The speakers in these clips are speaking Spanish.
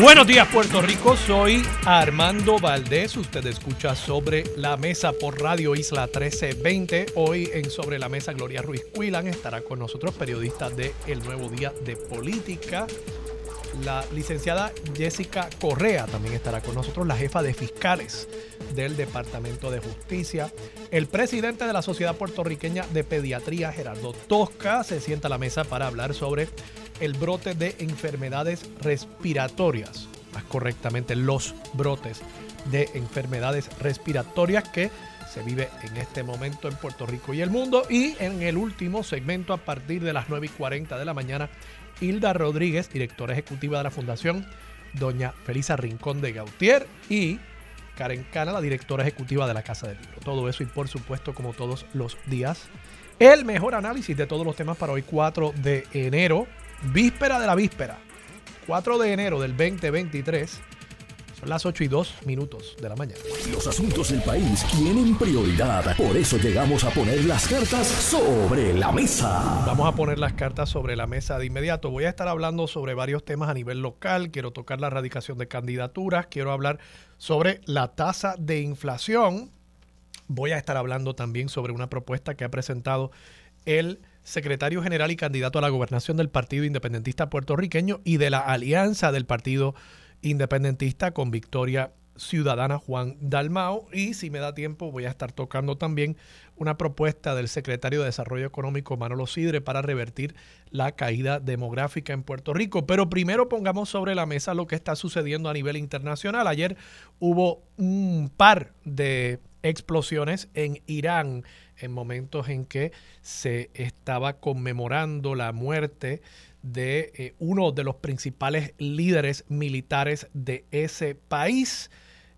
Buenos días Puerto Rico, soy Armando Valdés, usted escucha sobre la mesa por Radio Isla 1320. Hoy en Sobre la Mesa Gloria Ruiz Cuilan estará con nosotros, periodista de El Nuevo Día de Política. La licenciada Jessica Correa también estará con nosotros, la jefa de fiscales del Departamento de Justicia. El presidente de la Sociedad Puertorriqueña de Pediatría, Gerardo Tosca, se sienta a la mesa para hablar sobre el brote de enfermedades respiratorias, más correctamente los brotes de enfermedades respiratorias que se vive en este momento en Puerto Rico y el mundo. Y en el último segmento, a partir de las 9 y 40 de la mañana, Hilda Rodríguez, directora ejecutiva de la Fundación, doña Felisa Rincón de Gautier y Karen Cana, la directora ejecutiva de la Casa del Libro. Todo eso y por supuesto, como todos los días, el mejor análisis de todos los temas para hoy 4 de enero víspera de la víspera, 4 de enero del 2023. Son las 8 y 2 minutos de la mañana. Los asuntos del país tienen prioridad. Por eso llegamos a poner las cartas sobre la mesa. Vamos a poner las cartas sobre la mesa de inmediato. Voy a estar hablando sobre varios temas a nivel local. Quiero tocar la erradicación de candidaturas. Quiero hablar sobre la tasa de inflación. Voy a estar hablando también sobre una propuesta que ha presentado el secretario general y candidato a la gobernación del Partido Independentista puertorriqueño y de la alianza del Partido Independentista con Victoria Ciudadana Juan Dalmao. Y si me da tiempo, voy a estar tocando también una propuesta del secretario de Desarrollo Económico Manolo Sidre para revertir la caída demográfica en Puerto Rico. Pero primero pongamos sobre la mesa lo que está sucediendo a nivel internacional. Ayer hubo un par de explosiones en Irán en momentos en que se estaba conmemorando la muerte de eh, uno de los principales líderes militares de ese país.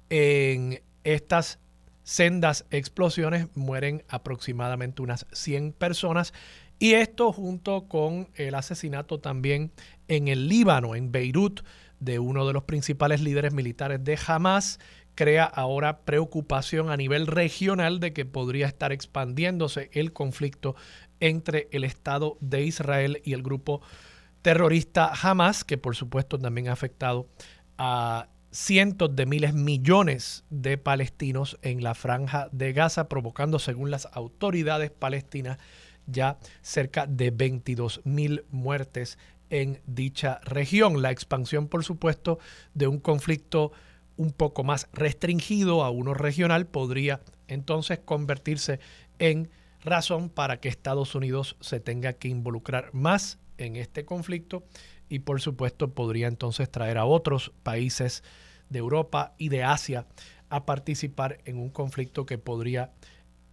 En estas sendas explosiones mueren aproximadamente unas 100 personas y esto junto con el asesinato también en el Líbano, en Beirut, de uno de los principales líderes militares de Hamas crea ahora preocupación a nivel regional de que podría estar expandiéndose el conflicto entre el Estado de Israel y el grupo terrorista Hamas, que por supuesto también ha afectado a cientos de miles, millones de palestinos en la franja de Gaza, provocando, según las autoridades palestinas, ya cerca de 22 mil muertes en dicha región. La expansión, por supuesto, de un conflicto un poco más restringido a uno regional podría entonces convertirse en razón para que Estados Unidos se tenga que involucrar más en este conflicto y por supuesto podría entonces traer a otros países de Europa y de Asia a participar en un conflicto que podría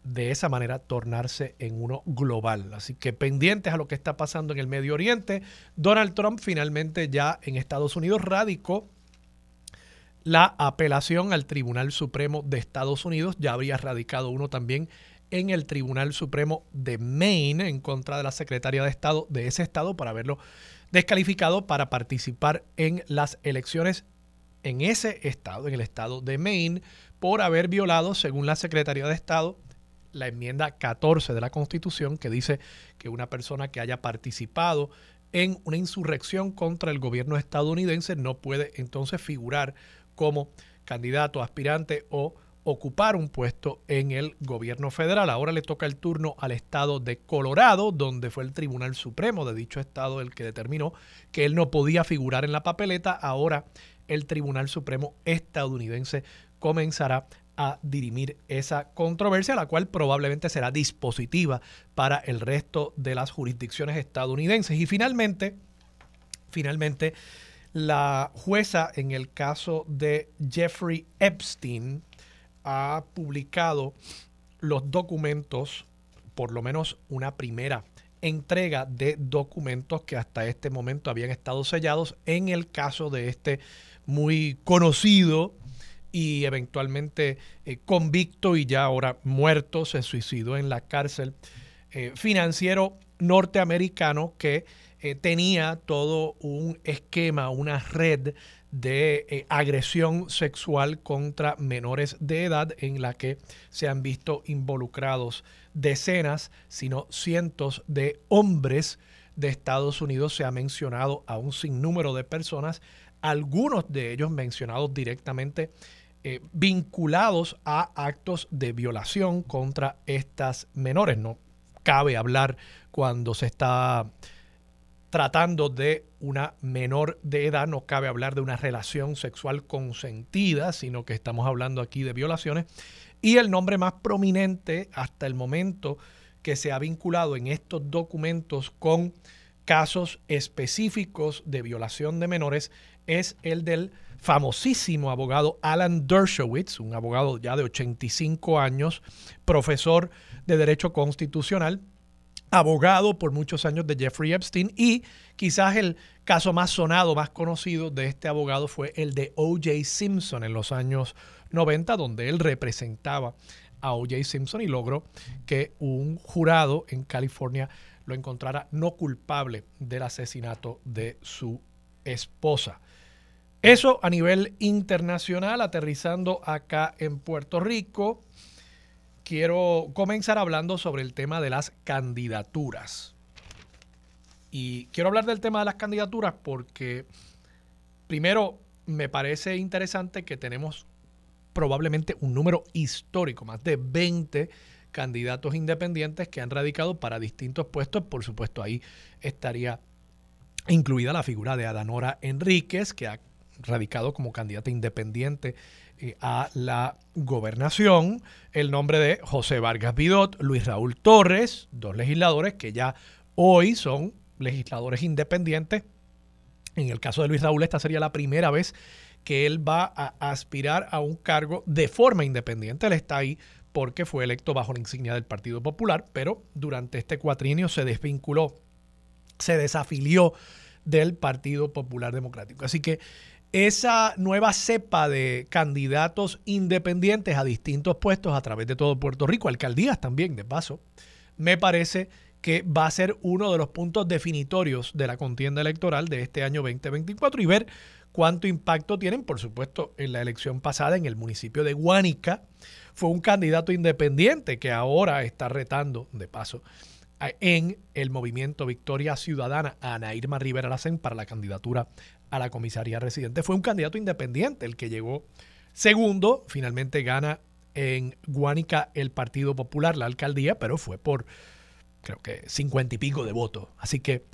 de esa manera tornarse en uno global. Así que pendientes a lo que está pasando en el Medio Oriente, Donald Trump finalmente ya en Estados Unidos radicó la apelación al Tribunal Supremo de Estados Unidos. Ya habría radicado uno también en el Tribunal Supremo de Maine en contra de la secretaria de Estado de ese estado para haberlo descalificado para participar en las elecciones en ese estado, en el estado de Maine, por haber violado, según la Secretaría de Estado, la enmienda 14 de la Constitución que dice que una persona que haya participado en una insurrección contra el gobierno estadounidense no puede entonces figurar como candidato, aspirante o ocupar un puesto en el gobierno federal. Ahora le toca el turno al estado de Colorado, donde fue el Tribunal Supremo de dicho estado el que determinó que él no podía figurar en la papeleta. Ahora el Tribunal Supremo estadounidense comenzará a dirimir esa controversia, la cual probablemente será dispositiva para el resto de las jurisdicciones estadounidenses. Y finalmente, finalmente, la jueza en el caso de Jeffrey Epstein ha publicado los documentos, por lo menos una primera entrega de documentos que hasta este momento habían estado sellados en el caso de este muy conocido y eventualmente eh, convicto y ya ahora muerto, se suicidó en la cárcel eh, financiero norteamericano que eh, tenía todo un esquema, una red de agresión sexual contra menores de edad en la que se han visto involucrados decenas, sino cientos de hombres de Estados Unidos. Se ha mencionado a un sinnúmero de personas, algunos de ellos mencionados directamente eh, vinculados a actos de violación contra estas menores. No cabe hablar cuando se está tratando de una menor de edad, no cabe hablar de una relación sexual consentida, sino que estamos hablando aquí de violaciones. Y el nombre más prominente hasta el momento que se ha vinculado en estos documentos con casos específicos de violación de menores es el del famosísimo abogado Alan Dershowitz, un abogado ya de 85 años, profesor de Derecho Constitucional, abogado por muchos años de Jeffrey Epstein y quizás el caso más sonado, más conocido de este abogado fue el de O.J. Simpson en los años 90, donde él representaba a O.J. Simpson y logró que un jurado en California lo encontrara no culpable del asesinato de su esposa. Eso a nivel internacional, aterrizando acá en Puerto Rico, quiero comenzar hablando sobre el tema de las candidaturas. Y quiero hablar del tema de las candidaturas porque, primero, me parece interesante que tenemos probablemente un número histórico, más de 20 candidatos independientes que han radicado para distintos puestos. Por supuesto, ahí estaría incluida la figura de Adanora Enríquez, que ha radicado como candidata independiente a la gobernación, el nombre de José Vargas Vidot, Luis Raúl Torres, dos legisladores que ya hoy son legisladores independientes. En el caso de Luis Raúl, esta sería la primera vez que él va a aspirar a un cargo de forma independiente. Él está ahí porque fue electo bajo la insignia del Partido Popular, pero durante este cuatrienio se desvinculó, se desafilió del Partido Popular Democrático. Así que esa nueva cepa de candidatos independientes a distintos puestos a través de todo Puerto Rico, alcaldías también, de paso, me parece que va a ser uno de los puntos definitorios de la contienda electoral de este año 2024 y ver cuánto impacto tienen, por supuesto, en la elección pasada en el municipio de Guánica. Fue un candidato independiente que ahora está retando, de paso, en el movimiento Victoria Ciudadana a Ana Irma Rivera Lacen para la candidatura a la comisaría residente. Fue un candidato independiente el que llegó segundo, finalmente gana en Guánica el Partido Popular, la alcaldía, pero fue por creo que cincuenta y pico de votos. Así que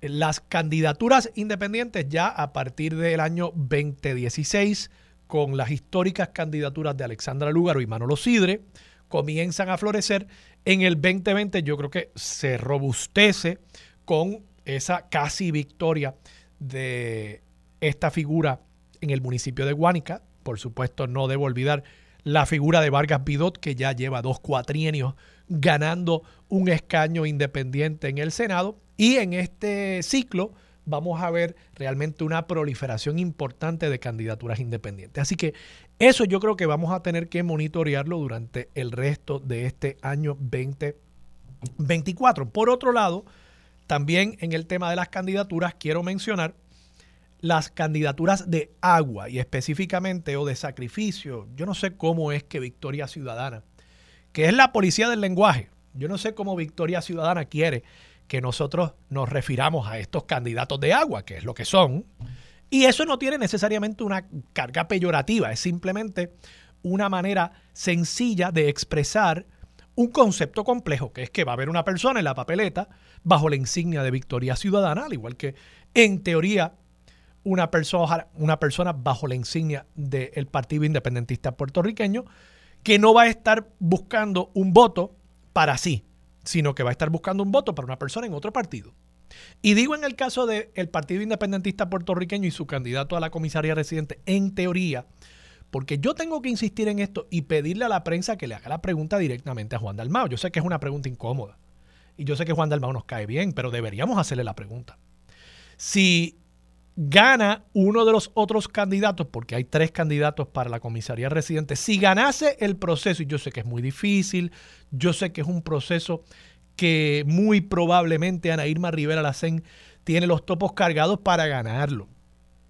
eh, las candidaturas independientes ya a partir del año 2016, con las históricas candidaturas de Alexandra Lúgaro y Manolo Sidre, comienzan a florecer. En el 2020 yo creo que se robustece con esa casi victoria de esta figura en el municipio de Guánica. Por supuesto, no debo olvidar la figura de Vargas Bidot, que ya lleva dos cuatrienios ganando un escaño independiente en el Senado. Y en este ciclo vamos a ver realmente una proliferación importante de candidaturas independientes. Así que eso yo creo que vamos a tener que monitorearlo durante el resto de este año 2024. Por otro lado, también en el tema de las candidaturas quiero mencionar las candidaturas de agua y específicamente o de sacrificio. Yo no sé cómo es que Victoria Ciudadana, que es la policía del lenguaje, yo no sé cómo Victoria Ciudadana quiere que nosotros nos refiramos a estos candidatos de agua, que es lo que son. Y eso no tiene necesariamente una carga peyorativa, es simplemente una manera sencilla de expresar un concepto complejo, que es que va a haber una persona en la papeleta bajo la insignia de Victoria Ciudadana, al igual que en teoría una persona, bajo la insignia del Partido Independentista puertorriqueño, que no va a estar buscando un voto para sí, sino que va a estar buscando un voto para una persona en otro partido. Y digo en el caso del Partido Independentista puertorriqueño y su candidato a la comisaría residente, en teoría, porque yo tengo que insistir en esto y pedirle a la prensa que le haga la pregunta directamente a Juan Dalmao. Yo sé que es una pregunta incómoda. Y yo sé que Juan Dalmau nos cae bien, pero deberíamos hacerle la pregunta. Si gana uno de los otros candidatos, porque hay tres candidatos para la comisaría residente, si ganase el proceso, y yo sé que es muy difícil, yo sé que es un proceso que muy probablemente Ana Irma Rivera Lacén tiene los topos cargados para ganarlo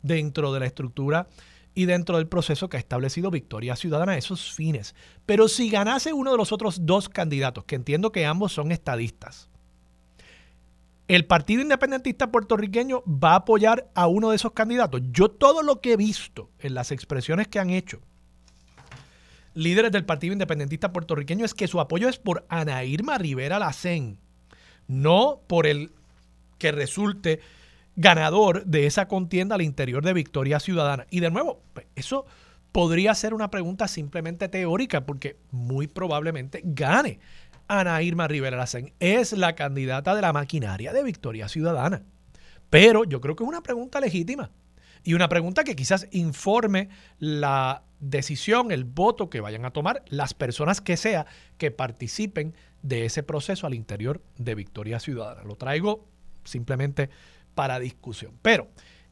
dentro de la estructura y dentro del proceso que ha establecido Victoria Ciudadana esos fines. Pero si ganase uno de los otros dos candidatos, que entiendo que ambos son estadistas, el Partido Independentista puertorriqueño va a apoyar a uno de esos candidatos. Yo todo lo que he visto en las expresiones que han hecho líderes del Partido Independentista puertorriqueño es que su apoyo es por Ana Irma Rivera Lacén, no por el que resulte ganador de esa contienda al interior de Victoria Ciudadana. Y de nuevo, pues, eso podría ser una pregunta simplemente teórica, porque muy probablemente gane Ana Irma Rivera Lacén. Es la candidata de la maquinaria de Victoria Ciudadana. Pero yo creo que es una pregunta legítima y una pregunta que quizás informe la decisión, el voto que vayan a tomar las personas que sea que participen de ese proceso al interior de Victoria Ciudadana. Lo traigo simplemente para discusión. Pero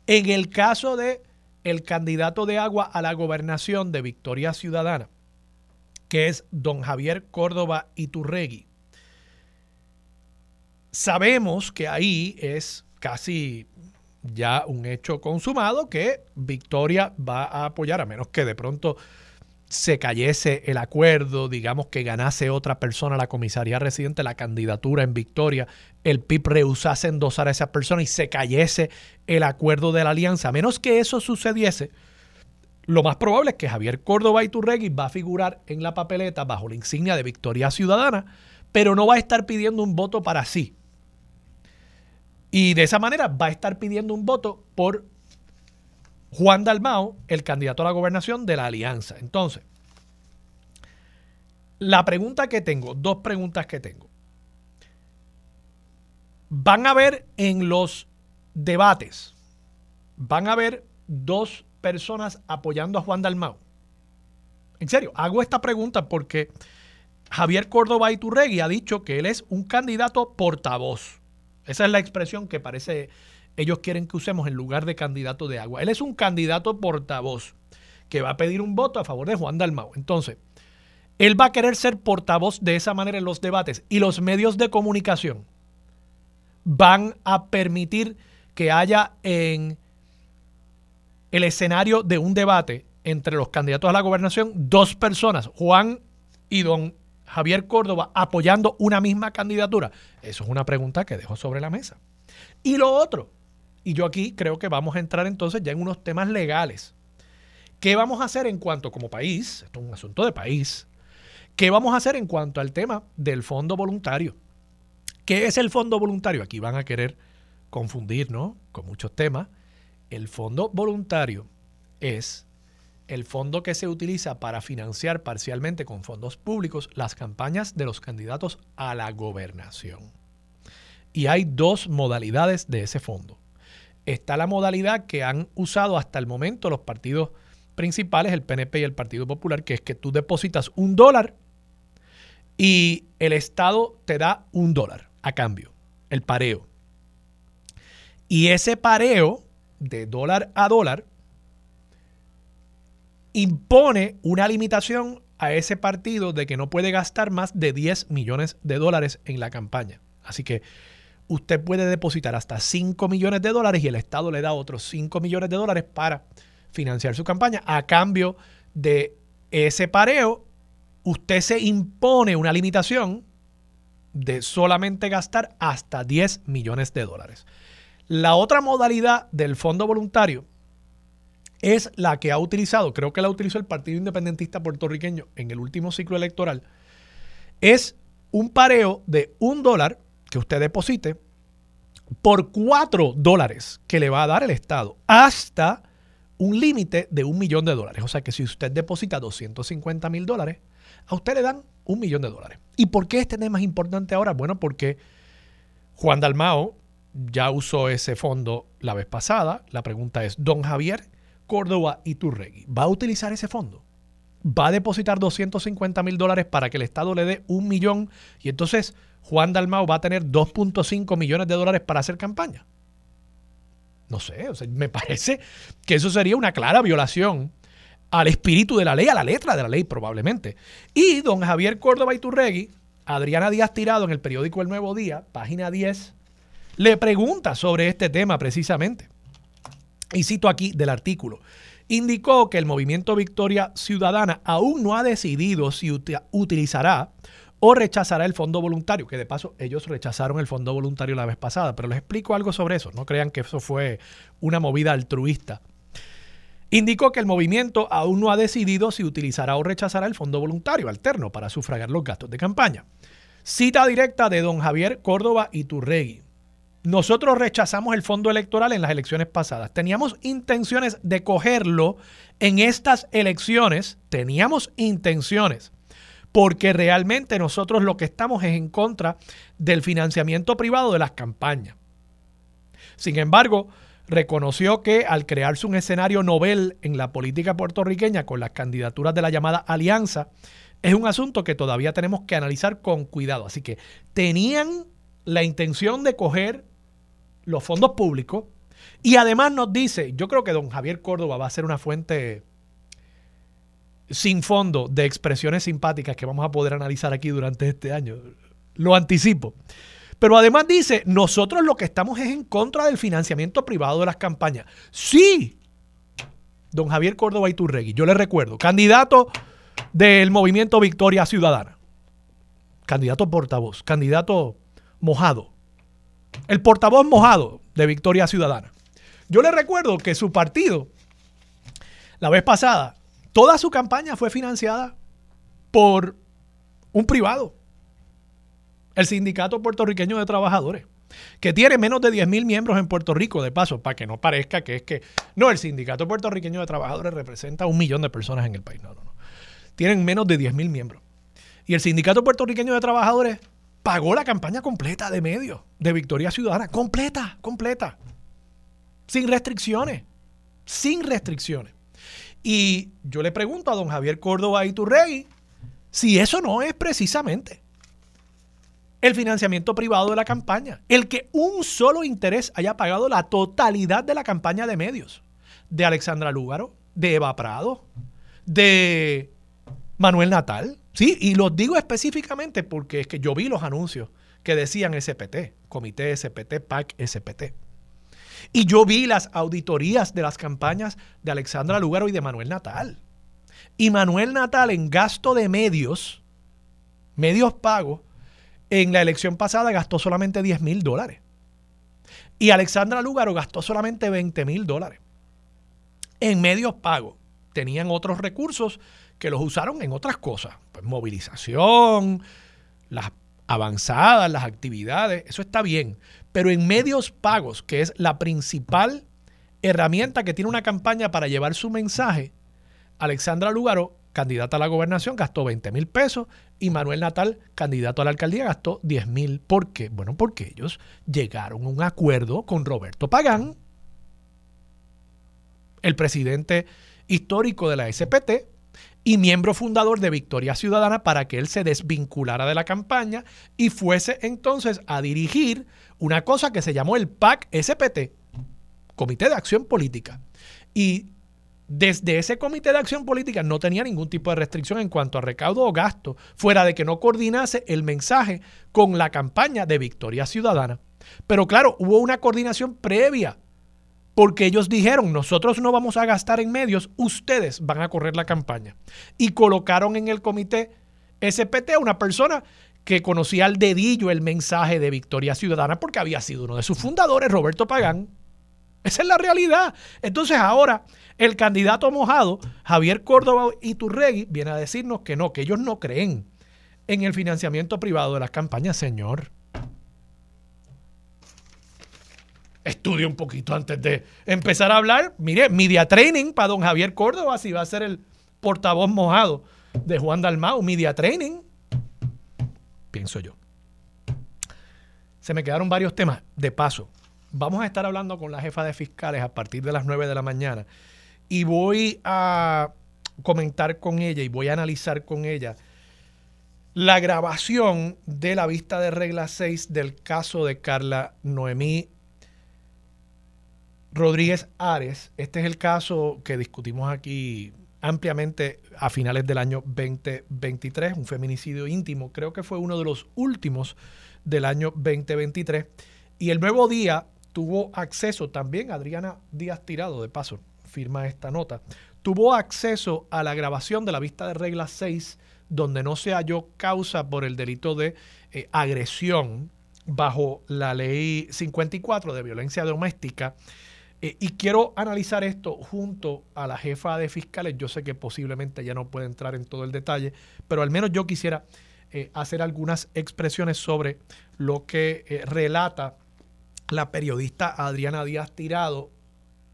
en el caso de el candidato de agua a la gobernación de Victoria Ciudadana, que es don Javier Córdoba Iturregui, sabemos que ahí es casi ya un hecho consumado que Victoria va a apoyar, a menos que de pronto se cayese el acuerdo, digamos que ganase otra persona la comisaría residente la candidatura en Victoria, el PIB rehusase endosar a esa persona y se cayese el acuerdo de la alianza. A menos que eso sucediese, lo más probable es que Javier Córdoba Iturregui va a figurar en la papeleta bajo la insignia de Victoria Ciudadana, pero no va a estar pidiendo un voto para sí. Y de esa manera va a estar pidiendo un voto por Juan Dalmao, el candidato a la gobernación de la alianza. Entonces, la pregunta que tengo, dos preguntas que tengo. Van a ver en los debates, van a ver dos personas apoyando a Juan Dalmao. En serio, hago esta pregunta porque Javier Córdoba Iturregui ha dicho que él es un candidato portavoz. Esa es la expresión que parece ellos quieren que usemos en lugar de candidato de agua. Él es un candidato portavoz que va a pedir un voto a favor de Juan Dalmau. Entonces, él va a querer ser portavoz de esa manera en los debates y los medios de comunicación van a permitir que haya en el escenario de un debate entre los candidatos a la gobernación dos personas, Juan y don Javier Córdoba, apoyando una misma candidatura. Eso es una pregunta que dejo sobre la mesa. Y lo otro, y yo aquí creo que vamos a entrar entonces ya en unos temas legales. ¿Qué vamos a hacer en cuanto como país? Esto es un asunto de país. ¿Qué vamos a hacer en cuanto al tema del fondo voluntario? ¿Qué es el fondo voluntario? Aquí van a querer confundir, ¿no? Con muchos temas. El fondo voluntario es el fondo que se utiliza para financiar parcialmente con fondos públicos las campañas de los candidatos a la gobernación. Y hay dos modalidades de ese fondo. Está la modalidad que han usado hasta el momento los partidos principales, el PNP y el Partido Popular, que es que tú depositas un dólar y el Estado te da un dólar a cambio, el pareo. Y ese pareo de dólar a dólar impone una limitación a ese partido de que no puede gastar más de 10 millones de dólares en la campaña. Así que usted puede depositar hasta 5 millones de dólares y el Estado le da otros 5 millones de dólares para financiar su campaña. A cambio de ese pareo, usted se impone una limitación de solamente gastar hasta 10 millones de dólares. La otra modalidad del fondo voluntario es la que ha utilizado, creo que la utilizó el Partido Independentista puertorriqueño en el último ciclo electoral, es un pareo de un dólar que usted deposite por 4 dólares que le va a dar el Estado hasta un límite de un millón de dólares. O sea que si usted deposita 250 mil dólares, a usted le dan un millón de dólares. ¿Y por qué este tema es importante ahora? Bueno, porque Juan Dalmao ya usó ese fondo la vez pasada. La pregunta es, don Javier Córdoba y Turregui, ¿va a utilizar ese fondo? ¿Va a depositar 250 mil dólares para que el Estado le dé un millón y entonces Juan Dalmau va a tener 2.5 millones de dólares para hacer campaña. No sé, me parece que eso sería una clara violación al espíritu de la ley, a la letra de la ley probablemente. Y don Javier Córdoba Iturregui, Adriana Díaz Tirado en el periódico El Nuevo Día, página 10, le pregunta sobre este tema precisamente. Y cito aquí del artículo. Indicó que el movimiento Victoria Ciudadana aún no ha decidido si utilizará o rechazará el fondo voluntario, que de paso ellos rechazaron el fondo voluntario la vez pasada, pero les explico algo sobre eso, no crean que eso fue una movida altruista. Indicó que el movimiento aún no ha decidido si utilizará o rechazará el fondo voluntario alterno para sufragar los gastos de campaña. Cita directa de don Javier Córdoba y Turregui. Nosotros rechazamos el fondo electoral en las elecciones pasadas. Teníamos intenciones de cogerlo en estas elecciones. Teníamos intenciones porque realmente nosotros lo que estamos es en contra del financiamiento privado de las campañas. Sin embargo, reconoció que al crearse un escenario novel en la política puertorriqueña con las candidaturas de la llamada alianza, es un asunto que todavía tenemos que analizar con cuidado. Así que tenían la intención de coger los fondos públicos y además nos dice, yo creo que don Javier Córdoba va a ser una fuente sin fondo de expresiones simpáticas que vamos a poder analizar aquí durante este año. Lo anticipo. Pero además dice, nosotros lo que estamos es en contra del financiamiento privado de las campañas. Sí, don Javier Córdoba Iturregui, yo le recuerdo, candidato del movimiento Victoria Ciudadana, candidato portavoz, candidato mojado, el portavoz mojado de Victoria Ciudadana. Yo le recuerdo que su partido, la vez pasada, Toda su campaña fue financiada por un privado, el Sindicato Puertorriqueño de Trabajadores, que tiene menos de 10 mil miembros en Puerto Rico, de paso, para que no parezca que es que... No, el Sindicato Puertorriqueño de Trabajadores representa un millón de personas en el país. No, no, no. Tienen menos de 10 mil miembros. Y el Sindicato Puertorriqueño de Trabajadores pagó la campaña completa de medios de Victoria Ciudadana. Completa, completa. Sin restricciones. Sin restricciones. Y yo le pregunto a don Javier Córdoba Iturrey si eso no es precisamente el financiamiento privado de la campaña. El que un solo interés haya pagado la totalidad de la campaña de medios. De Alexandra Lúgaro, de Eva Prado, de Manuel Natal. Sí, y los digo específicamente porque es que yo vi los anuncios que decían SPT, Comité SPT, PAC SPT. Y yo vi las auditorías de las campañas de Alexandra Lugaro y de Manuel Natal. Y Manuel Natal en gasto de medios, medios pagos, en la elección pasada gastó solamente 10 mil dólares. Y Alexandra Lugaro gastó solamente 20 mil dólares. En medios pagos. Tenían otros recursos que los usaron en otras cosas. Pues movilización, las avanzadas, las actividades, eso está bien. Pero en medios pagos, que es la principal herramienta que tiene una campaña para llevar su mensaje, Alexandra Lugaro, candidata a la gobernación, gastó 20 mil pesos y Manuel Natal, candidato a la alcaldía, gastó 10 mil. ¿Por qué? Bueno, porque ellos llegaron a un acuerdo con Roberto Pagán, el presidente histórico de la SPT, y miembro fundador de Victoria Ciudadana para que él se desvinculara de la campaña y fuese entonces a dirigir una cosa que se llamó el PAC SPT, Comité de Acción Política. Y desde ese Comité de Acción Política no tenía ningún tipo de restricción en cuanto a recaudo o gasto, fuera de que no coordinase el mensaje con la campaña de Victoria Ciudadana. Pero claro, hubo una coordinación previa porque ellos dijeron, nosotros no vamos a gastar en medios, ustedes van a correr la campaña. Y colocaron en el comité SPT a una persona que conocía al dedillo el mensaje de Victoria Ciudadana porque había sido uno de sus fundadores, Roberto Pagán. Esa es la realidad. Entonces ahora el candidato mojado, Javier Córdoba Iturregui, viene a decirnos que no, que ellos no creen en el financiamiento privado de las campañas, señor. Estudie un poquito antes de empezar a hablar. Mire, media training para don Javier Córdoba, si va a ser el portavoz mojado de Juan Dalmau. Media training, pienso yo. Se me quedaron varios temas. De paso, vamos a estar hablando con la jefa de fiscales a partir de las 9 de la mañana y voy a comentar con ella y voy a analizar con ella la grabación de la vista de regla 6 del caso de Carla Noemí Rodríguez Ares. Este es el caso que discutimos aquí ampliamente a finales del año 2023, un feminicidio íntimo, creo que fue uno de los últimos del año 2023. Y el nuevo día tuvo acceso también, Adriana Díaz Tirado, de paso, firma esta nota, tuvo acceso a la grabación de la vista de regla 6 donde no se halló causa por el delito de eh, agresión bajo la ley 54 de violencia doméstica. Eh, y quiero analizar esto junto a la jefa de fiscales. Yo sé que posiblemente ya no puede entrar en todo el detalle, pero al menos yo quisiera eh, hacer algunas expresiones sobre lo que relata la periodista Adriana Díaz Tirado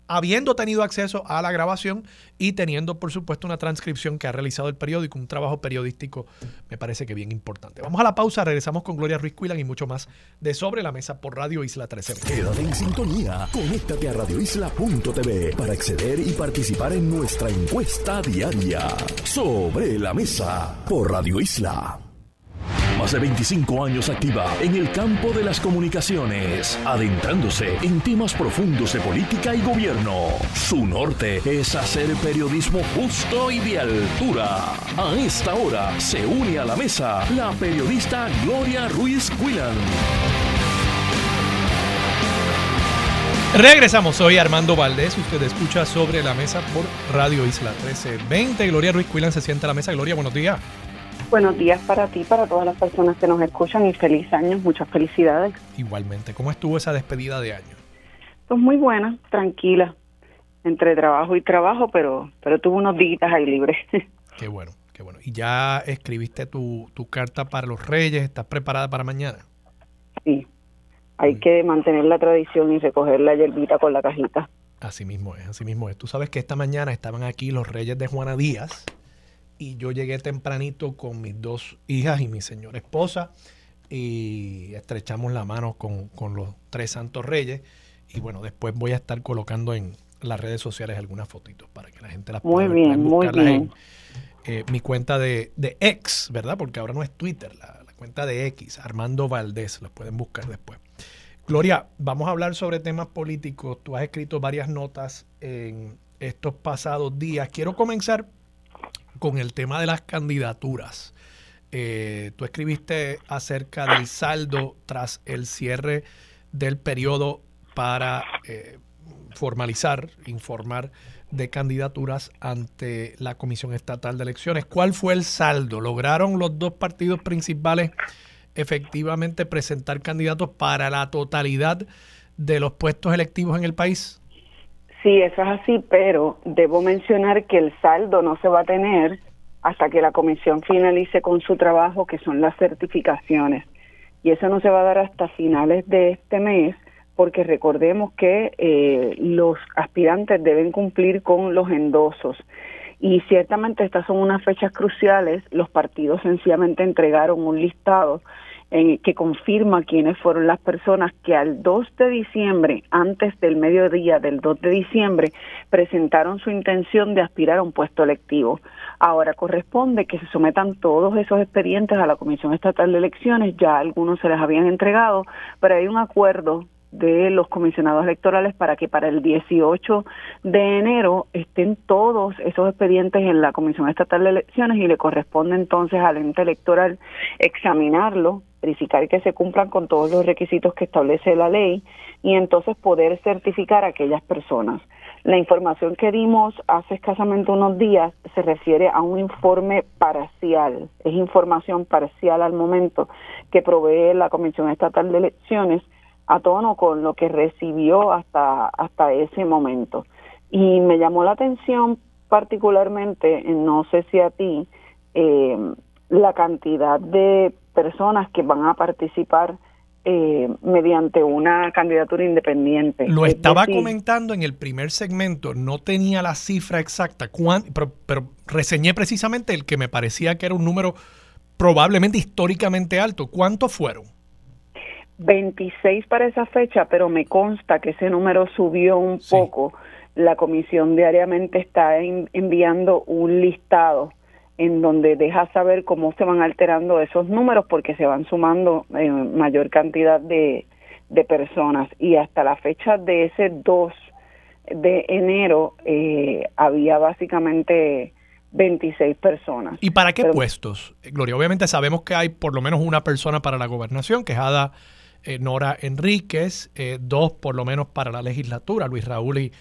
habiendo tenido acceso a la grabación y teniendo, por supuesto, una transcripción que ha realizado el periódico, un trabajo periodístico, me parece que bien importante. Vamos a la pausa, regresamos con Gloria Ruiz Cuilan y mucho más de Sobre la Mesa por Radio Isla 13. Quédate en sintonía, conéctate a radioisla.tv para acceder y participar en nuestra encuesta diaria. Sobre la Mesa por Radio Isla. Más de 25 años activa en el campo de las comunicaciones, adentrándose en temas profundos de política y gobierno. Su norte es hacer periodismo justo y de altura. A esta hora se une a la mesa la periodista Gloria Ruiz Quillan. Regresamos, soy Armando Valdés, usted escucha sobre la mesa por Radio Isla 1320. Gloria Ruiz Quillan se sienta a la mesa. Gloria, buenos días. Buenos días para ti, para todas las personas que nos escuchan y feliz año, muchas felicidades. Igualmente, ¿cómo estuvo esa despedida de año? Pues muy buena, tranquila, entre trabajo y trabajo, pero pero tuve unos días ahí libres. Qué bueno, qué bueno. ¿Y ya escribiste tu, tu carta para los reyes? ¿Estás preparada para mañana? Sí, hay que mantener la tradición y recoger la hierbita con la cajita. Así mismo es, así mismo es. Tú sabes que esta mañana estaban aquí los reyes de Juana Díaz y yo llegué tempranito con mis dos hijas y mi señora esposa y estrechamos la mano con, los tres santos reyes y bueno, después voy a estar colocando en las redes sociales algunas fotitos para que la gente las pueda muy bien, muy bien. en eh, mi cuenta de, de X, ¿verdad? Porque ahora no es Twitter, la, la cuenta de X, Armando Valdés, las pueden buscar después. Gloria, vamos a hablar sobre temas políticos. Tú has escrito varias notas en estos pasados días. Quiero comenzar con el tema de las candidaturas. Eh, tú escribiste acerca del saldo tras el cierre del periodo para eh, formalizar, informar de candidaturas ante la Comisión Estatal de Elecciones. ¿Cuál fue el saldo? ¿Lograron los dos partidos principales efectivamente presentar candidatos para la totalidad de los puestos electivos en el país? Sí, eso es así, pero debo mencionar que el saldo no se va a tener hasta que la comisión finalice con su trabajo, que son las certificaciones. Y eso no se va a dar hasta finales de este mes, porque recordemos que eh, los aspirantes deben cumplir con los endosos. Y ciertamente estas son unas fechas cruciales. Los partidos sencillamente entregaron un listado que confirma quiénes fueron las personas que al 2 de diciembre, antes del mediodía del 2 de diciembre, presentaron su intención de aspirar a un puesto electivo. Ahora corresponde que se sometan todos esos expedientes a la Comisión Estatal de Elecciones, ya algunos se les habían entregado, pero hay un acuerdo de los comisionados electorales para que para el 18 de enero estén todos esos expedientes en la Comisión Estatal de Elecciones y le corresponde entonces al ente electoral examinarlo, verificar que se cumplan con todos los requisitos que establece la ley y entonces poder certificar a aquellas personas. La información que dimos hace escasamente unos días se refiere a un informe parcial, es información parcial al momento que provee la Comisión Estatal de Elecciones a tono con lo que recibió hasta, hasta ese momento. Y me llamó la atención particularmente, no sé si a ti, eh, la cantidad de personas que van a participar eh, mediante una candidatura independiente. Lo estaba comentando en el primer segmento, no tenía la cifra exacta, pero, pero reseñé precisamente el que me parecía que era un número probablemente históricamente alto. ¿Cuántos fueron? 26 para esa fecha, pero me consta que ese número subió un poco. La comisión diariamente está enviando un listado en donde deja saber cómo se van alterando esos números porque se van sumando mayor cantidad de, de personas y hasta la fecha de ese 2 de enero eh, había básicamente 26 personas. ¿Y para qué puestos, Gloria? Obviamente sabemos que hay por lo menos una persona para la gobernación, que es Ada eh, Nora Enríquez, eh, dos por lo menos para la legislatura, Luis Raúl y,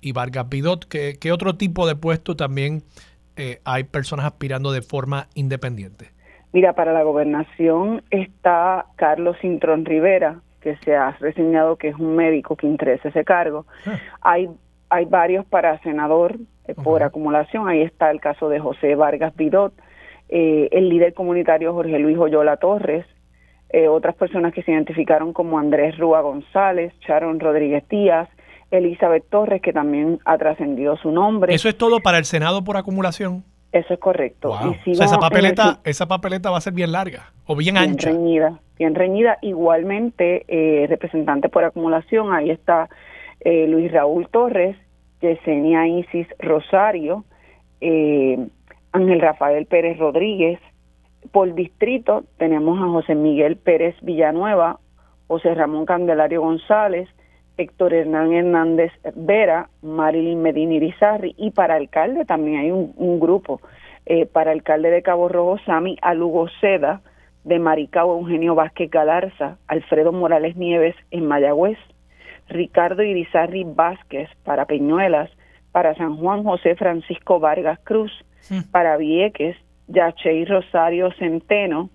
y Vargas Bidot. ¿Qué, ¿Qué, otro tipo de puesto también hay personas aspirando de forma independiente? Mira, para la gobernación está Carlos Cintrón Rivera, que se ha reseñado que es un médico que interesa ese cargo. Ah. Hay, hay varios para senador eh, por acumulación. Ahí está el caso de José Vargas Vidot, eh, el líder comunitario Jorge Luis Oyola Torres, eh, otras personas que se identificaron como Andrés Rúa González, Sharon Rodríguez Díaz, Elizabeth Torres, que también ha trascendido su nombre. ¿Eso es todo para el Senado por acumulación? Eso es correcto. esa papeleta, esa papeleta va a ser bien larga o bien, bien ancha. Reñida, bien reñida. Igualmente, eh, representante por acumulación, ahí está eh, Luis Raúl Torres, Yesenia Isis Rosario, eh, Ángel Rafael Pérez Rodríguez. Por distrito tenemos a José Miguel Pérez Villanueva, José Ramón Candelario González, Héctor Hernán Hernández Vera, Marilyn Medina Irizarri y para alcalde también hay un, grupo. Eh, para alcalde de Cabo Rojo, Sami Alugo Seda, de Maricao, Eugenio Vázquez Galarza, Alfredo Morales Nieves en Mayagüez, Ricardo Irizarri Vázquez para Peñuelas, para San Juan José Francisco Vargas Cruz, para Vieques, Yachey Rosario Centeno,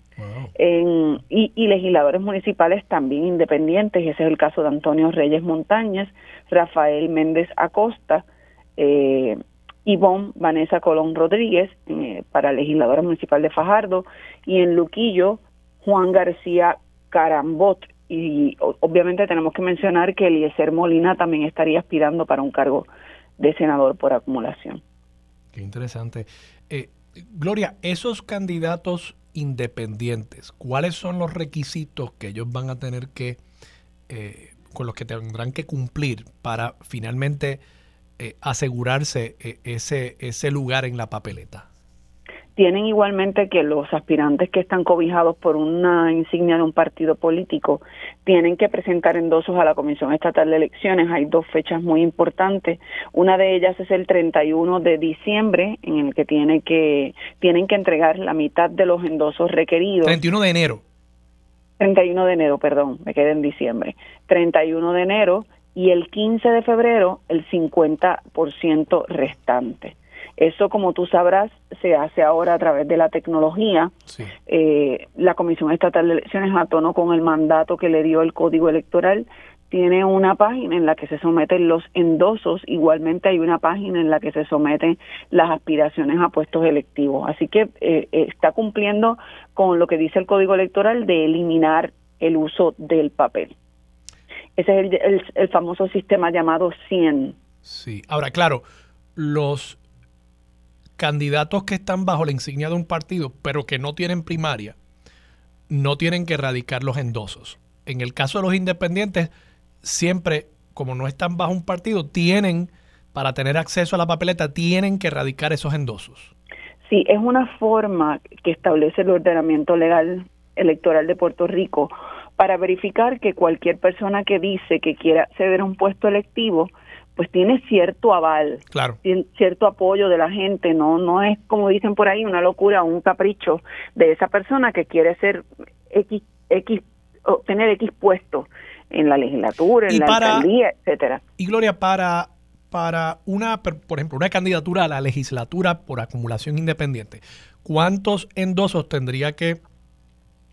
en, y, legisladores municipales también independientes, ese es el caso de Antonio Reyes Montañas, Rafael Méndez Acosta, eh, Ivonne Vanessa Colón Rodríguez eh, para legisladora municipal de Fajardo y en Luquillo Juan García Carambot y obviamente tenemos que mencionar que Eliezer Molina también estaría aspirando para un cargo de senador por acumulación. Qué interesante. Eh, Gloria, esos candidatos independientes, ¿cuáles son los requisitos que ellos van a tener que, eh, con los que tendrán que cumplir para finalmente eh, asegurarse eh, ese, ese lugar en la papeleta? tienen igualmente que los aspirantes que están cobijados por una insignia de un partido político tienen que presentar endosos a la Comisión Estatal de Elecciones. Hay dos fechas muy importantes. Una de ellas es el 31 de diciembre, en el que, tiene que tienen que entregar la mitad de los endosos requeridos. 31 de enero. 31 de enero, perdón, me quedé en diciembre. 31 de enero y el 15 de febrero el 50% restante. Eso, como tú sabrás, se hace ahora a través de la tecnología. Eh, la Comisión Estatal de Elecciones, a tono con el mandato que le dio el Código Electoral, tiene una página en la que se someten los endosos, igualmente hay una página en la que se someten las aspiraciones a puestos electivos. Así que eh, está cumpliendo con lo que dice el Código Electoral de eliminar el uso del papel. Ese es el, el famoso sistema llamado 100. Sí, ahora claro, los candidatos que están bajo la insignia de un partido, pero que no tienen primaria, no tienen que erradicar los endosos. En el caso de los independientes, siempre, como no están bajo un partido, tienen, para tener acceso a la papeleta, tienen que erradicar esos endosos. Sí, es una forma que establece el ordenamiento legal electoral de Puerto Rico para verificar que cualquier persona que dice que quiera acceder a un puesto electivo pues tiene cierto aval, claro. cierto apoyo de la gente, no no es como dicen por ahí una locura o un capricho de esa persona que quiere ser X, X obtener X puesto en la legislatura, en la alcaldía, etcétera. Y Gloria, para para una, por ejemplo, una candidatura a la legislatura por acumulación independiente, ¿cuántos endosos tendría que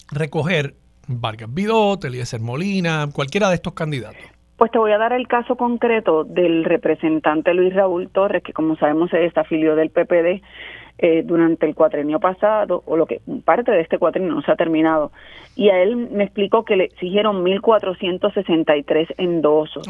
recoger Vargas Vidot, Eliezer Molina, cualquiera de estos candidatos? Pues te voy a dar el caso concreto del representante Luis Raúl Torres, que como sabemos se desafilió del PPD eh, durante el cuatrenio pasado, o lo que parte de este cuatrenio no se ha terminado, y a él me explicó que le exigieron 1.463 endosos,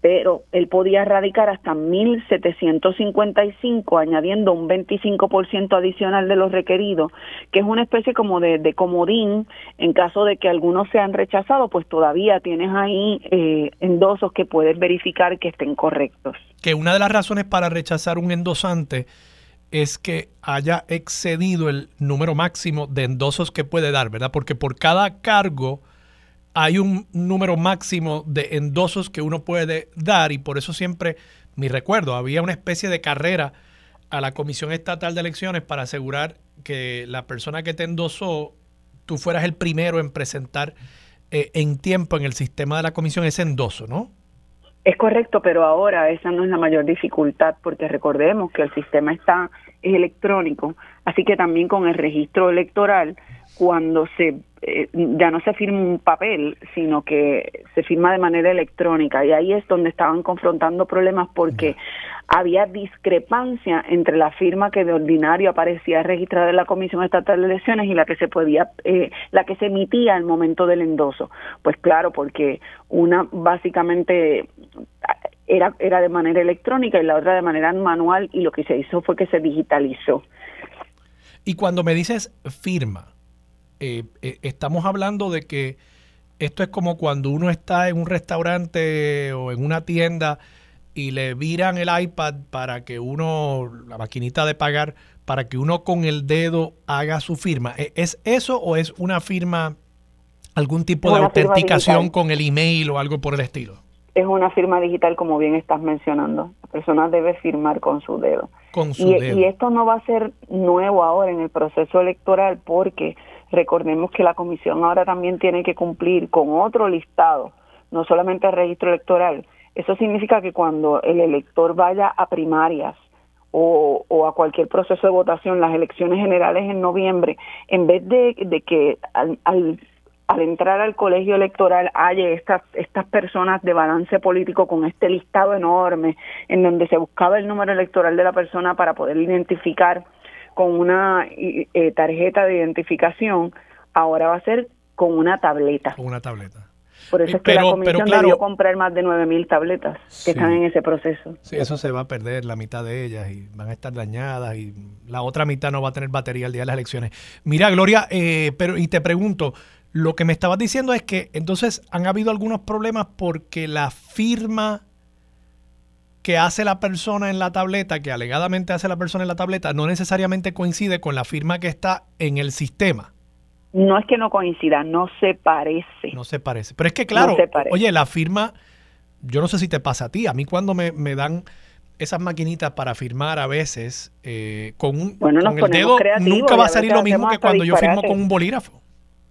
pero él podía radicar hasta 1.755, añadiendo un 25% adicional de los requeridos, que es una especie como de, comodín, en caso de que algunos sean rechazados, pues todavía tienes ahí eh, endosos que puedes verificar que estén correctos. Que una de las razones para rechazar un endosante es que haya excedido el número máximo de endosos que puede dar, ¿verdad? Porque por cada cargo hay un número máximo de endosos que uno puede dar y por eso siempre, mi recuerdo, había una especie de carrera a la Comisión Estatal de Elecciones para asegurar que la persona que te endosó, tú fueras el primero en presentar eh, en tiempo en el sistema de la comisión ese endoso, ¿no? Es correcto, pero ahora esa no es la mayor dificultad porque recordemos que el sistema está es electrónico, así que también con el registro electoral cuando se eh, ya no se firma un papel, sino que se firma de manera electrónica y ahí es donde estaban confrontando problemas porque había discrepancia entre la firma que de ordinario aparecía registrada en la Comisión Estatal de Elecciones y la que se podía eh, la que se emitía al momento del endoso. Pues claro, porque una básicamente era era de manera electrónica y la otra de manera manual y lo que se hizo fue que se digitalizó. Y cuando me dices firma, eh, eh, estamos hablando de que esto es como cuando uno está en un restaurante o en una tienda y le viran el iPad para que uno, la maquinita de pagar, para que uno con el dedo haga su firma. ¿E-, ¿Es eso o es una firma, algún tipo de autenticación con el email o algo por el estilo? Es una firma digital, como bien estás mencionando. La persona debe firmar con su dedo. Con su y, dedo. y esto no va a ser nuevo ahora en el proceso electoral porque Recordemos que la comisión ahora también tiene que cumplir con otro listado, no solamente el registro electoral. Eso significa que cuando el elector vaya a primarias o, a cualquier proceso de votación, las elecciones generales en noviembre, en vez de, que al, al, entrar al colegio electoral haya estas, estas personas de balance político con este listado enorme en donde se buscaba el número electoral de la persona para poder identificar con una eh, tarjeta de identificación, ahora va a ser con una tableta. Con una tableta. Por eso es que la comisión debió comprar más de 9.000 tabletas que están en ese proceso. Sí, eso se va a perder, la mitad de ellas, y van a estar dañadas, y la otra mitad no va a tener batería el día de las elecciones. Mira, Gloria, eh, pero y te pregunto, lo que me estabas diciendo es que entonces han habido algunos problemas porque la firma que hace la persona en la tableta, que alegadamente hace la persona en la tableta, no necesariamente coincide con la firma que está en el sistema. No es que no coincida, no se parece. No se parece. Pero es que, claro, oye, la firma, yo no sé si te pasa a ti, a mí cuando me, dan esas maquinitas para firmar a veces eh, con, un, con el dedo, nunca va a salir lo mismo que cuando yo firmo con un bolígrafo.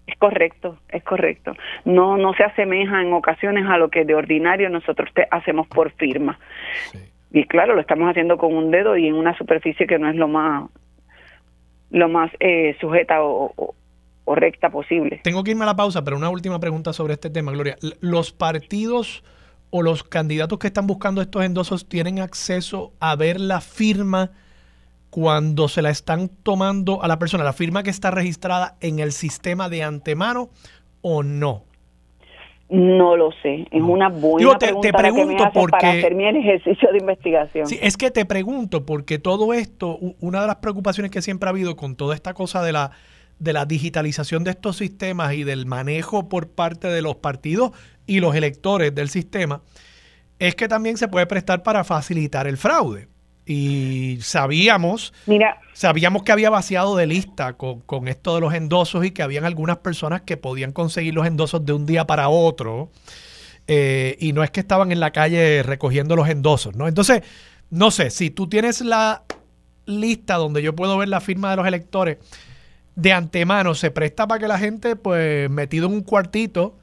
Es correcto, es correcto. No, no se asemeja en ocasiones a lo que de ordinario nosotros te hacemos por firma. Y claro, lo estamos haciendo con un dedo y en una superficie que no es lo más, lo más eh, sujeta o, o recta posible. Tengo que irme a la pausa, pero una última pregunta sobre este tema, Gloria. ¿Los partidos o los candidatos que están buscando estos endosos tienen acceso a ver la firma? Cuando se la están tomando a la persona, la firma que está registrada en el sistema de antemano o no? No lo sé, es una buena te, pregunta te pregunto porque, para hacer mi ejercicio de investigación. Sí, es que te pregunto porque todo esto, una de las preocupaciones que siempre ha habido con toda esta cosa de la de la digitalización de estos sistemas y del manejo por parte de los partidos y los electores del sistema, es que también se puede prestar para facilitar el fraude y sabíamos, Mira, sabíamos que había vaciado de lista con, esto de los endosos y que habían algunas personas que podían conseguir los endosos de un día para otro eh, y no es que estaban en la calle recogiendo los endosos, ¿no? Entonces, no sé, si tú tienes la lista donde yo puedo ver la firma de los electores de antemano, se presta para que la gente, pues, metido en un cuartito,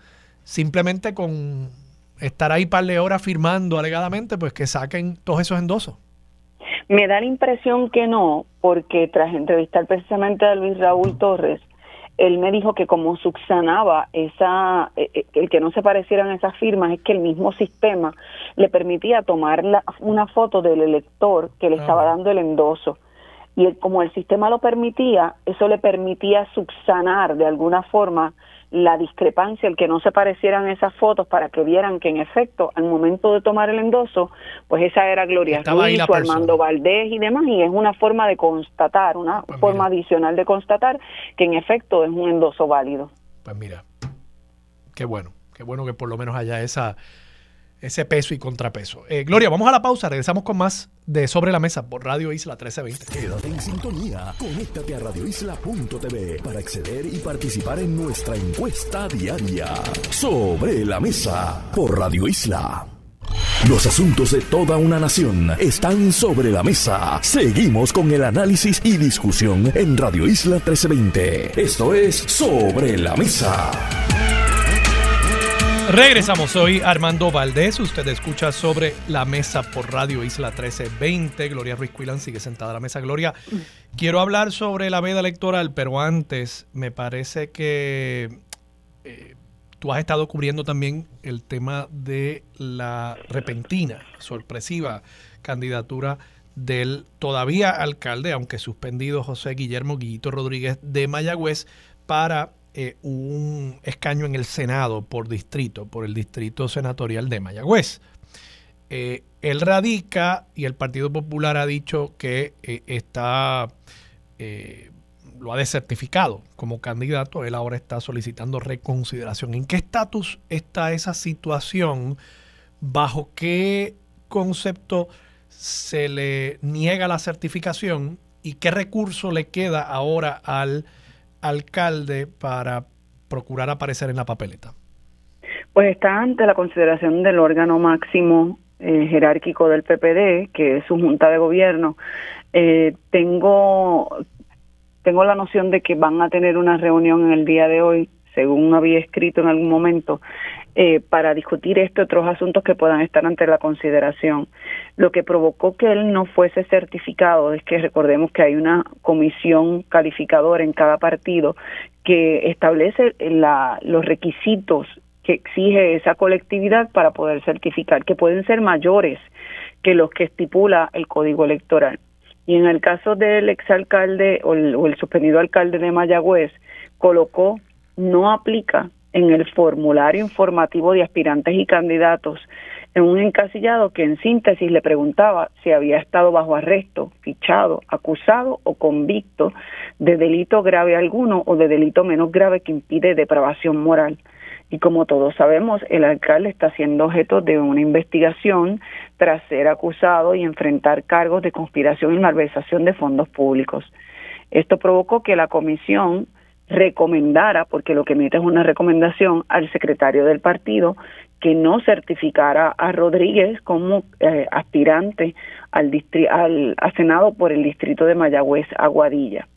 simplemente con estar ahí par de horas firmando alegadamente, pues que saquen todos esos endosos. Me da la impresión que no, porque tras entrevistar precisamente a Luis Raúl Torres, él me dijo que como subsanaba esa, eh, eh, el que no se parecieran esas firmas, es que el mismo sistema le permitía tomar una foto del elector que le estaba dando el endoso. Y como el sistema lo permitía, eso le permitía subsanar de alguna forma la discrepancia, el que no se parecieran esas fotos para que vieran que en efecto al momento de tomar el endoso, pues esa era Gloria Ruiz Armando Valdés y demás, y es una forma de constatar, una pues forma adicional de constatar que en efecto es un endoso válido. Pues mira, qué bueno, qué bueno que por lo menos haya esa ese peso y contrapeso. Eh, Gloria, vamos a la pausa, regresamos con más de Sobre la Mesa por Radio Isla 1320. Quédate en sintonía. Conéctate a radioisla.tv para acceder y participar en nuestra encuesta diaria. Sobre la mesa por Radio Isla. Los asuntos de toda una nación están sobre la mesa. Seguimos con el análisis y discusión en Radio Isla 1320. Esto es Sobre la Mesa. Regresamos, soy Armando Valdés, usted escucha sobre la mesa por Radio Isla 1320, Gloria Ruiz Cuilan sigue sentada a la mesa. Gloria, quiero hablar sobre la veda electoral, pero antes me parece que eh, tú has estado cubriendo también el tema de la repentina, sorpresiva candidatura del todavía alcalde, aunque suspendido José Guillermo Guillito Rodríguez de Mayagüez, para eh, un escaño en el Senado por distrito, por el distrito senatorial de Mayagüez. Eh, él radica y el Partido Popular ha dicho que eh, está, lo ha desertificado como candidato. Él ahora está solicitando reconsideración. ¿En qué estatus está esa situación? ¿Bajo qué concepto se le niega la certificación? ¿Y qué recurso le queda ahora al alcalde para procurar aparecer en la papeleta? Pues está ante la consideración del órgano máximo eh, jerárquico del PPD, que es su junta de gobierno. Eh, tengo, tengo la noción de que van a tener una reunión en el día de hoy, según había escrito en algún momento, eh, para discutir este otros asuntos que puedan estar ante la consideración. Lo que provocó que él no fuese certificado es que recordemos que hay una comisión calificadora en cada partido que establece la, los requisitos que exige esa colectividad para poder certificar, que pueden ser mayores que los que estipula el código electoral. Y en el caso del exalcalde o el, o el suspendido alcalde de Mayagüez, colocó no aplica en el formulario informativo de aspirantes y candidatos en un encasillado que en síntesis le preguntaba si había estado bajo arresto, fichado, acusado o convicto de delito grave alguno o de delito menos grave que impide depravación moral. Y como todos sabemos, el alcalde está siendo objeto de una investigación tras ser acusado y enfrentar cargos de conspiración y malversación de fondos públicos. Esto provocó que la comisión recomendara, porque lo que emite es una recomendación al secretario del partido, que no certificara a Rodríguez como eh, aspirante al, al a Senado por el distrito de Mayagüez, Aguadilla.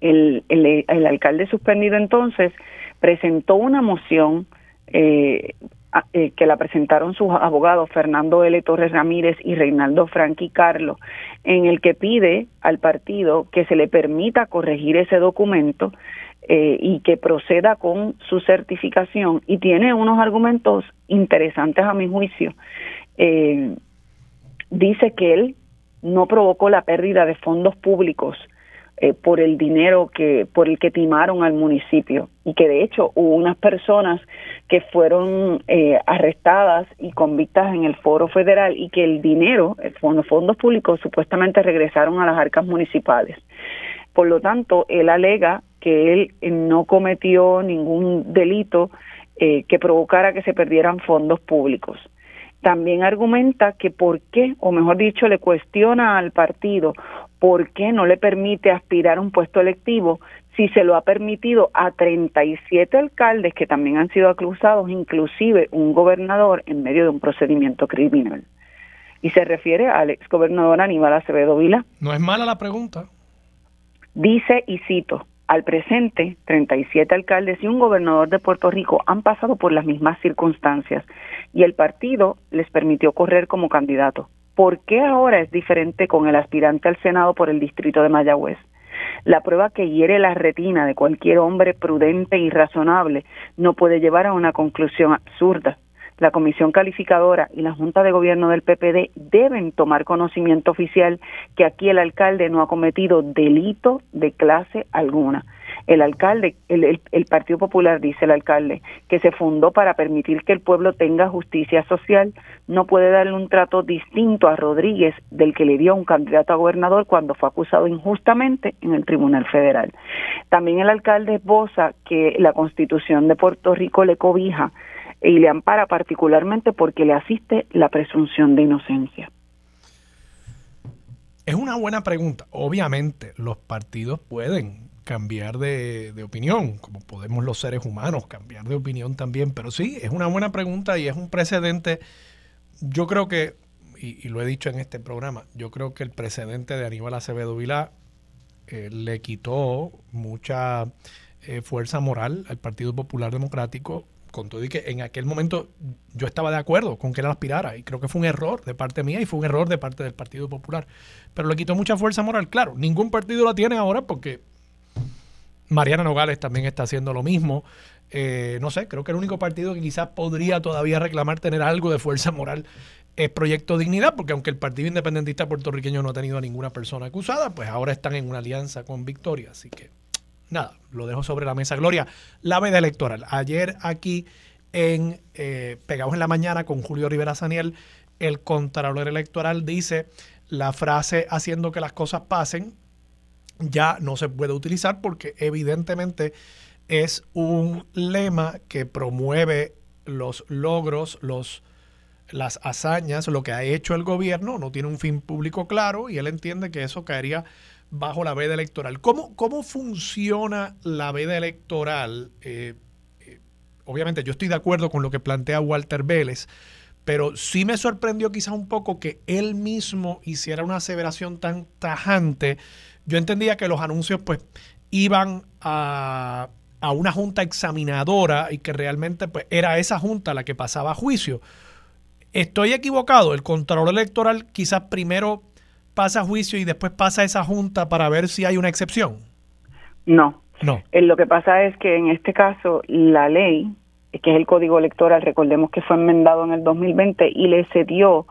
El, el, el alcalde suspendido entonces presentó una moción eh, eh, que la presentaron sus abogados Fernando L. Torres Ramírez y Reinaldo Franqui Carlos, en el que pide al partido que se le permita corregir ese documento eh, y que proceda con su certificación y tiene unos argumentos interesantes a mi juicio. Eh, dice que él no provocó la pérdida de fondos públicos eh, por el dinero que por el que timaron al municipio y que de hecho hubo unas personas que fueron eh, arrestadas y convictas en el foro federal y que el dinero, los fondos públicos supuestamente regresaron a las arcas municipales. Por lo tanto, él alega que él eh, no cometió ningún delito que provocara que se perdieran fondos públicos también argumenta que por qué, o mejor dicho, le cuestiona al partido por qué no le permite aspirar a un puesto electivo si se lo ha permitido a 37 alcaldes que también han sido acusados, inclusive un gobernador en medio de un procedimiento criminal. Y se refiere al ex gobernador Aníbal Acevedo Vila. No es mala la pregunta. Dice, y cito, al presente, 37 alcaldes y un gobernador de Puerto Rico han pasado por las mismas circunstancias y el partido les permitió correr como candidato. ¿Por qué ahora es diferente con el aspirante al Senado por el distrito de Mayagüez? La prueba que hiere la retina de cualquier hombre prudente y razonable no puede llevar a una conclusión absurda. La Comisión Calificadora y la Junta de Gobierno del PPD deben tomar conocimiento oficial que aquí el alcalde no ha cometido delito de clase alguna el alcalde, el, Partido Popular, dice el alcalde, que se fundó para permitir que el pueblo tenga justicia social, no puede darle un trato distinto a Rodríguez del que le dio un candidato a gobernador cuando fue acusado injustamente en el Tribunal Federal. También el alcalde esboza que la Constitución de Puerto Rico le cobija y le ampara particularmente porque le asiste la presunción de inocencia. es una buena pregunta. Obviamente, los partidos pueden cambiar de, opinión, como podemos los seres humanos cambiar de opinión también, pero sí, es una buena pregunta y es un precedente. Yo creo que, y, lo he dicho en este programa, yo creo que el precedente de Aníbal Acevedo Vilá eh, le quitó mucha eh, fuerza moral al Partido Popular Democrático con todo y que en aquel momento yo estaba de acuerdo con que él aspirara y creo que fue un error de parte mía y fue un error de parte del Partido Popular. Pero le quitó mucha fuerza moral. Claro, ningún partido la tiene ahora porque Mariana Nogales también está haciendo lo mismo. Eh, no sé, creo que el único partido que quizás podría todavía reclamar tener algo de fuerza moral es Proyecto Dignidad, porque aunque el Partido Independentista puertorriqueño no ha tenido a ninguna persona acusada, pues ahora están en una alianza con Victoria. Así que nada, lo dejo sobre la mesa. Gloria, la veda electoral. Ayer aquí en eh, Pegados en la Mañana con Julio Rivera Saniel, el contralor electoral dice la frase haciendo que las cosas pasen ya no se puede utilizar porque evidentemente es un lema que promueve los logros, los las hazañas, lo que ha hecho el gobierno, no tiene un fin público claro y él entiende que eso caería bajo la veda electoral. ¿Cómo, cómo funciona la veda electoral? Eh, eh, obviamente yo estoy de acuerdo con lo que plantea Walter Vélez, pero sí me sorprendió quizás un poco que él mismo hiciera una aseveración tan tajante. Yo entendía que los anuncios pues iban a, a una junta examinadora y que realmente pues era esa junta la que pasaba a juicio. Estoy equivocado, el Contralor Electoral quizás primero pasa a juicio y después pasa a esa junta para ver si hay una excepción? No. No. Eh, lo que pasa es que en este caso la ley, que es el código electoral, recordemos que fue enmendado en el 2020 y le cedió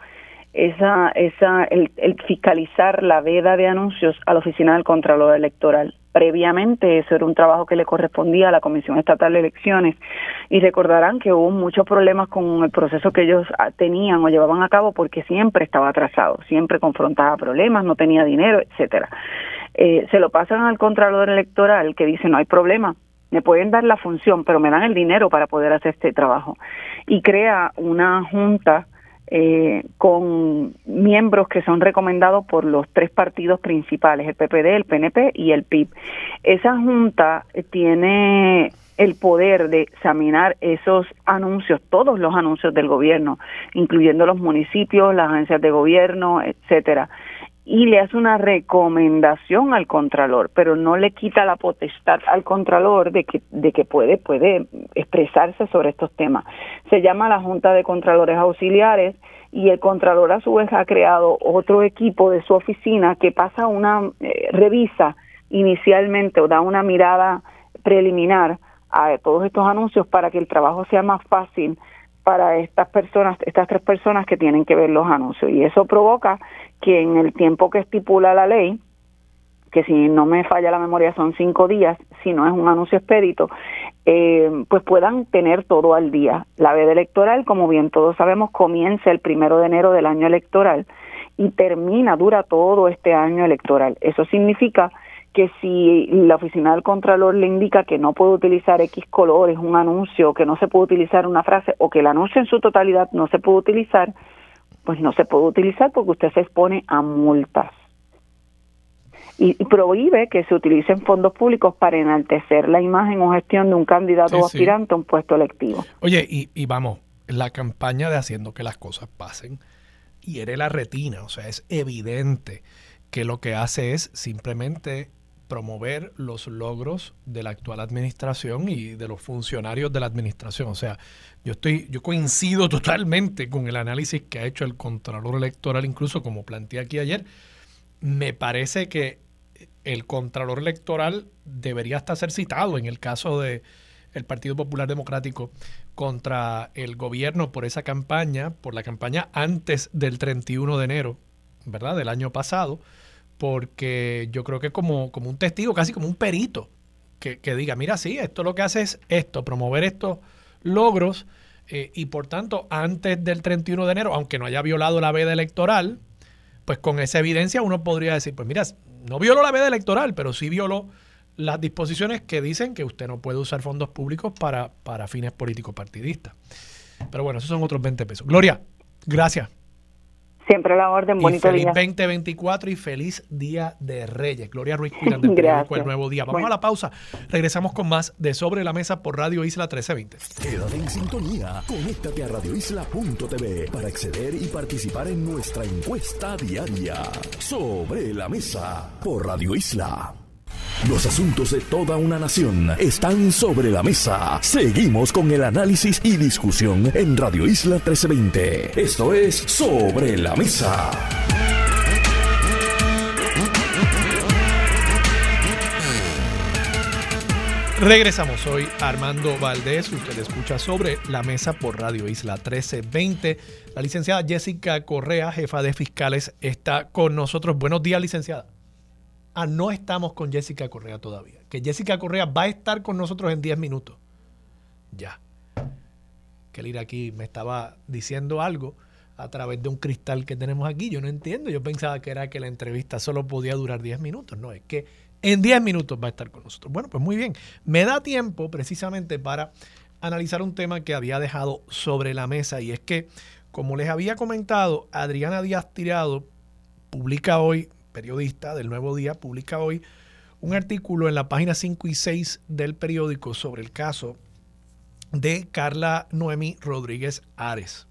esa, esa, el, el fiscalizar la veda de anuncios a la oficina del Contralor Electoral. Previamente eso era un trabajo que le correspondía a la Comisión Estatal de Elecciones y recordarán que hubo muchos problemas con el proceso que ellos ah, tenían o llevaban a cabo porque siempre estaba atrasado, siempre confrontaba problemas, no tenía dinero, etcétera. Eh, se lo pasan al Contralor Electoral que dice no hay problema, me pueden dar la función, pero me dan el dinero para poder hacer este trabajo. Y crea una junta eh, con miembros que son recomendados por los tres partidos principales, el PPD, el PNP y el PIB. Esa junta tiene el poder de examinar esos anuncios, todos los anuncios del gobierno, incluyendo los municipios, las agencias de gobierno, etcétera y le hace una recomendación al contralor, pero no le quita la potestad al contralor de que, de que puede, puede expresarse sobre estos temas. Se llama la Junta de Contralores Auxiliares y el contralor a su vez ha creado otro equipo de su oficina que pasa una, eh, revisa inicialmente o da una mirada preliminar a todos estos anuncios para que el trabajo sea más fácil para estas personas, estas tres personas que tienen que ver los anuncios. Y eso provoca que en el tiempo que estipula la ley, que si no me falla la memoria son cinco días, si no es un anuncio expedito, eh, pues puedan tener todo al día. La veda electoral, como bien todos sabemos, comienza el primero de enero del año electoral y termina, dura todo este año electoral. Eso significa que si la oficina del Contralor le indica que no puede utilizar X colores, un anuncio, que no se puede utilizar una frase o que el anuncio en su totalidad no se puede utilizar, pues no se puede utilizar porque usted se expone a multas. Y, prohíbe que se utilicen fondos públicos para enaltecer la imagen o gestión de un candidato o aspirante a un puesto electivo. Oye, y, y vamos, la campaña de haciendo que las cosas pasen hiere la retina, o sea, es evidente que lo que hace es simplemente promover los logros de la actual administración y de los funcionarios de la administración. O sea, yo estoy, yo coincido totalmente con el análisis que ha hecho el Contralor Electoral, incluso como planteé aquí ayer. Me parece que el Contralor Electoral debería hasta ser citado en el caso de el Partido Popular Democrático contra el gobierno por esa campaña, por la campaña antes del 31 de enero, ¿verdad? Del año pasado porque yo creo que como, como un testigo, casi como un perito, que, diga, mira, sí, esto lo que hace es esto, promover estos logros, eh, y por tanto, antes del 31 de enero, aunque no haya violado la veda electoral, pues con esa evidencia uno podría decir, pues mira, no violó la veda electoral, pero sí violó las disposiciones que dicen que usted no puede usar fondos públicos para, para fines políticos partidistas. Pero bueno, esos son otros 20 pesos. Gloria, gracias. Siempre la orden, bonito y feliz día. 2024 y feliz Día de Reyes. Gloria Ruiz Cuilan del periódico El Nuevo Día. Vamos a la pausa. Regresamos con más de Sobre la Mesa por Radio Isla 1320. Quédate en sintonía. Conéctate a radioisla.tv para acceder y participar en nuestra encuesta diaria. Sobre la Mesa por Radio Isla. Los asuntos de toda una nación están sobre la mesa. Seguimos con el análisis y discusión en Radio Isla 1320. Esto es Sobre la Mesa. Regresamos, soy Armando Valdés, usted escucha sobre la mesa por Radio Isla 1320. La licenciada Jessica Correa, jefa de fiscales, está con nosotros. Buenos días, licenciada. Ah, no estamos con Jessica Correa todavía. Que Jessica Correa va a estar con nosotros en 10 minutos. Ya. Que aquí me estaba diciendo algo a través de un cristal que tenemos aquí. Yo no entiendo. Yo pensaba que era que la entrevista solo podía durar 10 minutos. No, es que en 10 minutos va a estar con nosotros. Bueno, pues muy bien. Me da tiempo precisamente para analizar un tema que había dejado sobre la mesa y es que, como les había comentado, Adriana Díaz Tirado publica hoy periodista del Nuevo Día, publica hoy un artículo en la página 5 y 6 del periódico sobre el caso de Carla Noemi Rodríguez Ares.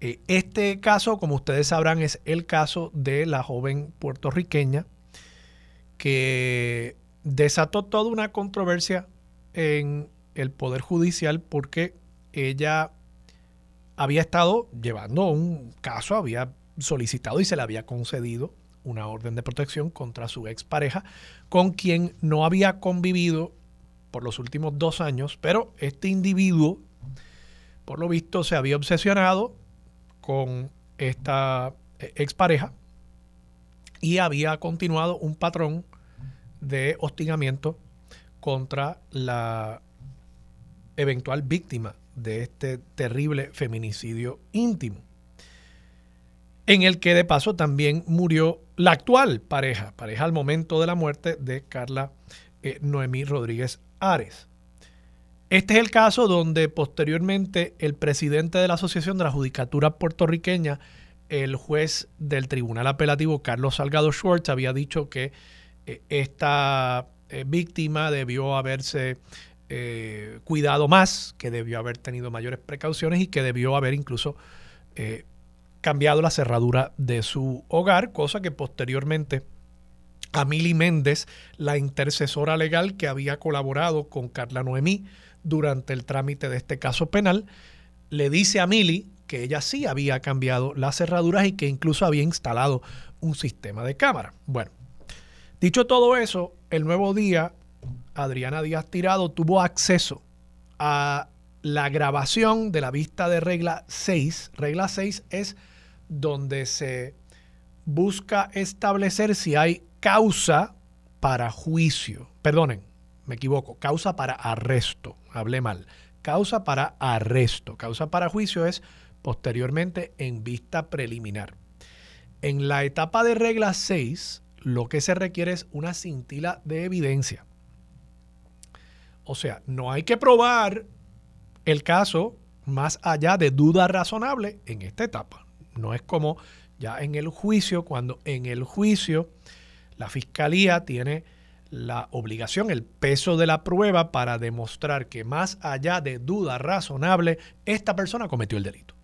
Eh, este caso, como ustedes sabrán, es el caso de la joven puertorriqueña que desató toda una controversia en el Poder Judicial porque ella había estado llevando un caso, había solicitado y se le había concedido una orden de protección contra su expareja, con quien no había convivido por los últimos dos años, pero este individuo, por lo visto, se había obsesionado con esta eh, expareja y había continuado un patrón de hostigamiento contra la eventual víctima de este terrible feminicidio íntimo en el que de paso también murió la actual pareja, pareja al momento de la muerte de Carla eh, Noemí Rodríguez Ares. Este es el caso donde posteriormente el presidente de la Asociación de la Judicatura puertorriqueña, el juez del Tribunal Apelativo Carlos Salgado Schwartz, había dicho que eh, esta eh, víctima debió haberse cuidado más, que debió haber tenido mayores precauciones y que debió haber incluso cambiado la cerradura de su hogar, cosa que posteriormente a Mili Méndez, la intercesora legal que había colaborado con Carla Noemí durante el trámite de este caso penal, le dice a Mili que ella sí había cambiado las cerraduras y que incluso había instalado un sistema de cámara. Bueno, dicho todo eso, el nuevo día, Adriana Díaz Tirado tuvo acceso a la grabación de la vista de regla 6. Regla 6 es donde se busca establecer si hay causa para juicio. Perdonen, me equivoco, causa para arresto, hablé mal. Causa para arresto, causa para juicio es posteriormente en vista preliminar. En la etapa de regla 6, lo que se requiere es una cintila de evidencia. O sea, no hay que probar el caso más allá de duda razonable en esta etapa. No es como ya en el juicio, cuando en el juicio la fiscalía tiene la obligación, el peso de la prueba para demostrar que más allá de duda razonable, esta persona cometió el delito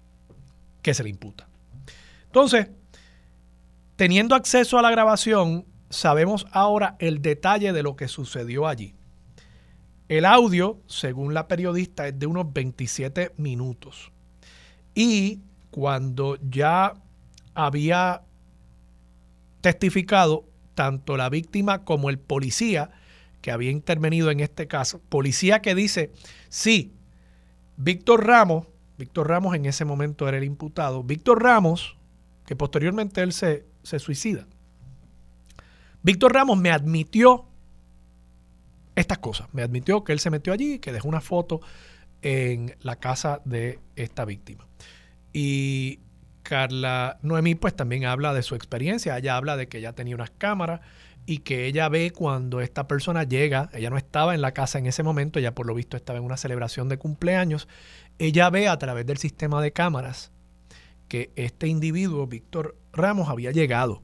que se le imputa. Entonces, teniendo acceso a la grabación, sabemos ahora el detalle de lo que sucedió allí. El audio, según la periodista, es de unos 27 minutos. Y cuando ya había testificado tanto la víctima como el policía que había intervenido en este caso. Policía que dice, sí, Víctor Ramos, Víctor Ramos en ese momento era el imputado, Víctor Ramos, que posteriormente él se, se suicida, Víctor Ramos me admitió estas cosas, me admitió que él se metió allí, que dejó una foto en la casa de esta víctima. Y Carla Noemí pues también habla de su experiencia. Ella habla de que ella tenía unas cámaras y que ella ve cuando esta persona llega, ella no estaba en la casa en ese momento, ella por lo visto estaba en una celebración de cumpleaños, ella ve a través del sistema de cámaras que este individuo, Víctor Ramos, había llegado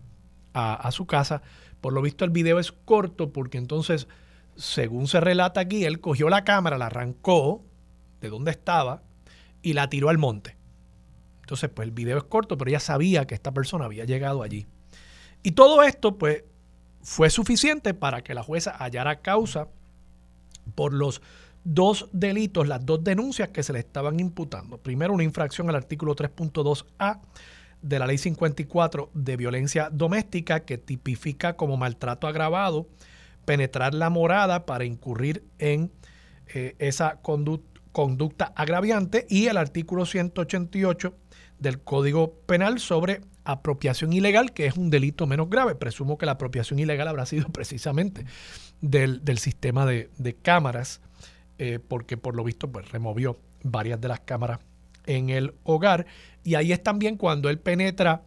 a, su casa. Por lo visto el video es corto porque entonces, según se relata aquí, él cogió la cámara, la arrancó de donde estaba y la tiró al monte. Entonces, pues el video es corto, pero ella sabía que esta persona había llegado allí. Y todo esto, pues, fue suficiente para que la jueza hallara causa por los dos delitos, las dos denuncias que se le estaban imputando. Primero, una infracción al artículo 3.2a de la ley 54 de violencia doméstica que tipifica como maltrato agravado penetrar la morada para incurrir en eh, esa conducta agraviante y el artículo 188 del Código Penal sobre apropiación ilegal, que es un delito menos grave. Presumo que la apropiación ilegal habrá sido precisamente del, sistema de, cámaras, eh, porque por lo visto pues, removió varias de las cámaras en el hogar. Y ahí es también cuando él penetra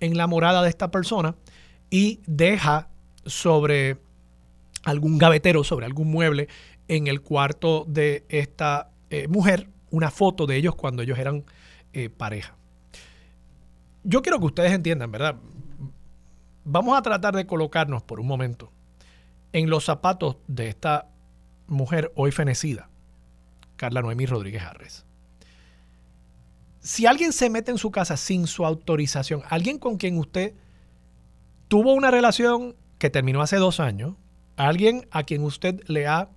en la morada de esta persona y deja sobre algún gavetero, sobre algún mueble en el cuarto de esta eh, mujer una foto de ellos cuando ellos eran eh, pareja. Yo quiero que ustedes entiendan, ¿verdad? Vamos a tratar de colocarnos por un momento en los zapatos de esta mujer hoy fenecida, Carla Noemí Rodríguez Harres si alguien se mete en su casa sin su autorización, alguien con quien usted tuvo una relación que terminó hace dos años, alguien a quien usted le ha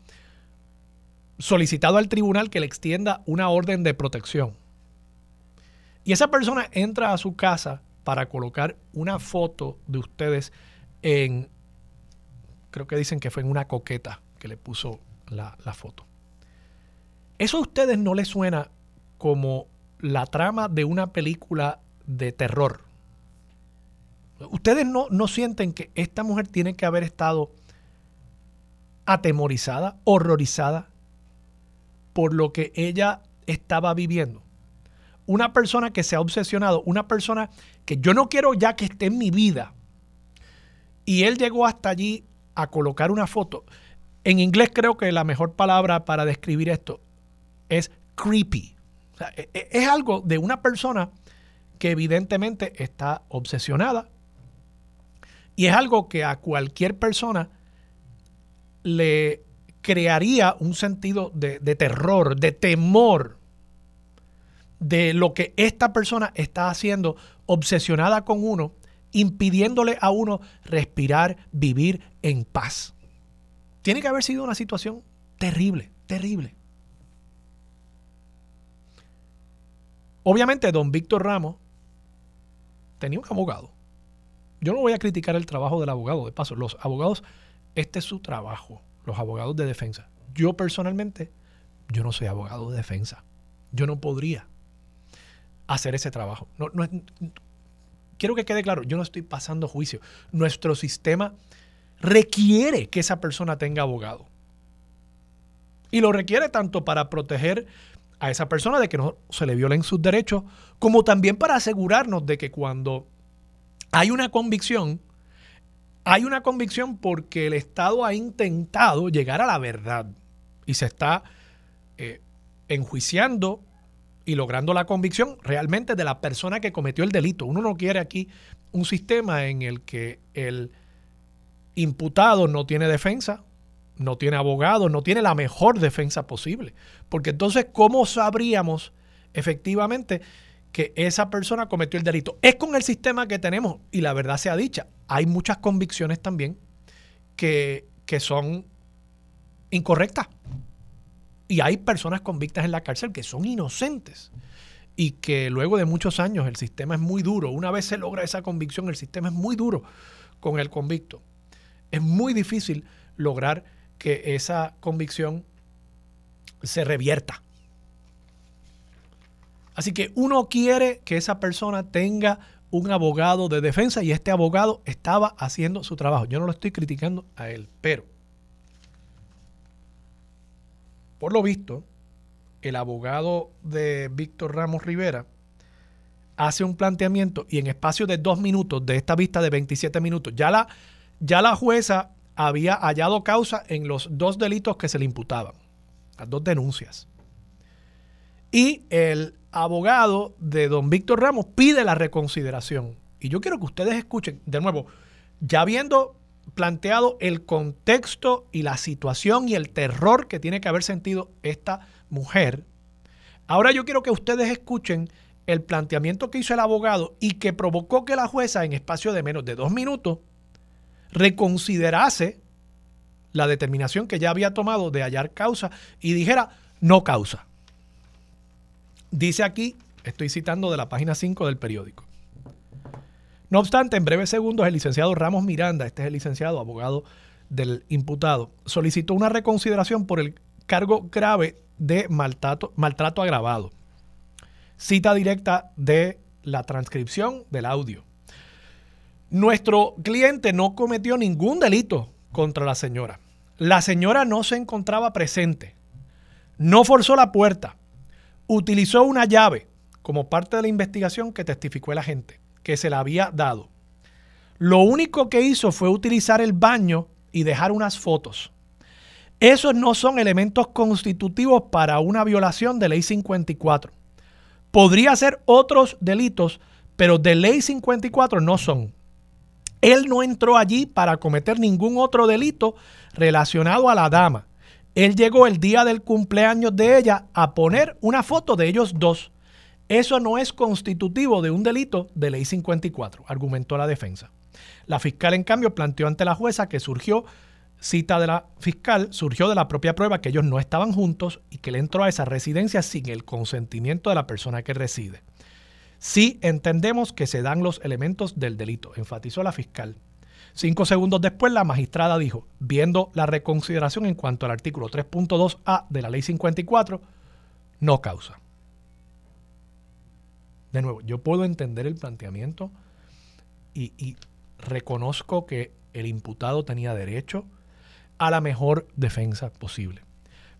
solicitado al tribunal que le extienda una orden de protección, y esa persona entra a su casa para colocar una foto de ustedes en, creo que dicen que fue en una coqueta que le puso la, foto. Eso a ustedes no les suena como la trama de una película de terror. Ustedes no, no sienten que esta mujer tiene que haber estado atemorizada, horrorizada por lo que ella estaba viviendo. Una persona que se ha obsesionado, una persona que yo no quiero ya que esté en mi vida. Y él llegó hasta allí a colocar una foto. En inglés creo que la mejor palabra para describir esto es creepy. E, e, es algo de una persona que evidentemente está obsesionada y es algo que a cualquier persona le crearía un sentido de, de terror, de temor de lo que esta persona está haciendo obsesionada con uno, impidiéndole a uno respirar, vivir en paz. Tiene que haber sido una situación terrible, terrible. Obviamente, don Víctor Ramos tenía un abogado. Yo no voy a criticar el trabajo del abogado, de paso, los abogados, este es su trabajo, los abogados de defensa. Yo personalmente, yo no soy abogado de defensa. Yo no podría hacer ese trabajo. No, quiero que quede claro, yo no estoy pasando juicio. Nuestro sistema requiere que esa persona tenga abogado. Y lo requiere tanto para proteger a esa persona de que no se le violen sus derechos, como también para asegurarnos de que cuando hay una convicción, hay una convicción porque el Estado ha intentado llegar a la verdad y se está eh, enjuiciando y logrando la convicción realmente de la persona que cometió el delito. Uno no quiere aquí un sistema en el que el imputado no tiene defensa, no tiene abogado, no tiene la mejor defensa posible. Porque entonces, ¿cómo sabríamos efectivamente que esa persona cometió el delito? Es con el sistema que tenemos y la verdad sea dicha. Hay muchas convicciones también que, que son incorrectas. Y hay personas convictas en la cárcel que son inocentes y que luego de muchos años el sistema es muy duro. Una vez se logra esa convicción, el sistema es muy duro con el convicto. Es muy difícil lograr que esa convicción se revierta. Así que uno quiere que esa persona tenga un abogado de defensa y este abogado estaba haciendo su trabajo. Yo no lo estoy criticando a él, pero por lo visto, el abogado de Víctor Ramos Rivera hace un planteamiento y en espacio de dos minutos de esta vista de 27 minutos, ya la, ya la jueza había hallado causa en los dos delitos que se le imputaban, las dos denuncias. Y el abogado de don Víctor Ramos pide la reconsideración. Y yo quiero que ustedes escuchen, de nuevo, ya habiendo planteado el contexto y la situación y el terror que tiene que haber sentido esta mujer, ahora yo quiero que ustedes escuchen el planteamiento que hizo el abogado y que provocó que la jueza en espacio de menos de dos minutos reconsiderase la determinación que ya había tomado de hallar causa y dijera no causa. Dice aquí, estoy citando de la página 5 del periódico. No obstante, en breves segundos, el licenciado Ramos Miranda, este es el licenciado abogado del imputado, solicitó una reconsideración por el cargo grave de maltrato, maltrato agravado. Cita directa de la transcripción del audio. Nuestro cliente no cometió ningún delito contra la señora. La señora no se encontraba presente. No forzó la puerta. Utilizó una llave como parte de la investigación que testificó el agente, que se la había dado. Lo único que hizo fue utilizar el baño y dejar unas fotos. Esos no son elementos constitutivos para una violación de ley 54. Podría ser otros delitos, pero de ley 54 no son. Él no entró allí para cometer ningún otro delito relacionado a la dama. Él llegó el día del cumpleaños de ella a poner una foto de ellos dos. Eso no es constitutivo de un delito de ley 54, argumentó la defensa. La fiscal, en cambio, planteó ante la jueza que surgió, cita de la fiscal, surgió de la propia prueba que ellos no estaban juntos y que él entró a esa residencia sin el consentimiento de la persona que reside. Sí entendemos que se dan los elementos del delito, enfatizó la fiscal. Cinco segundos después, la magistrada dijo, viendo la reconsideración en cuanto al artículo 3.2a de la ley 54, no causa. De nuevo, yo puedo entender el planteamiento y, reconozco que el imputado tenía derecho a la mejor defensa posible.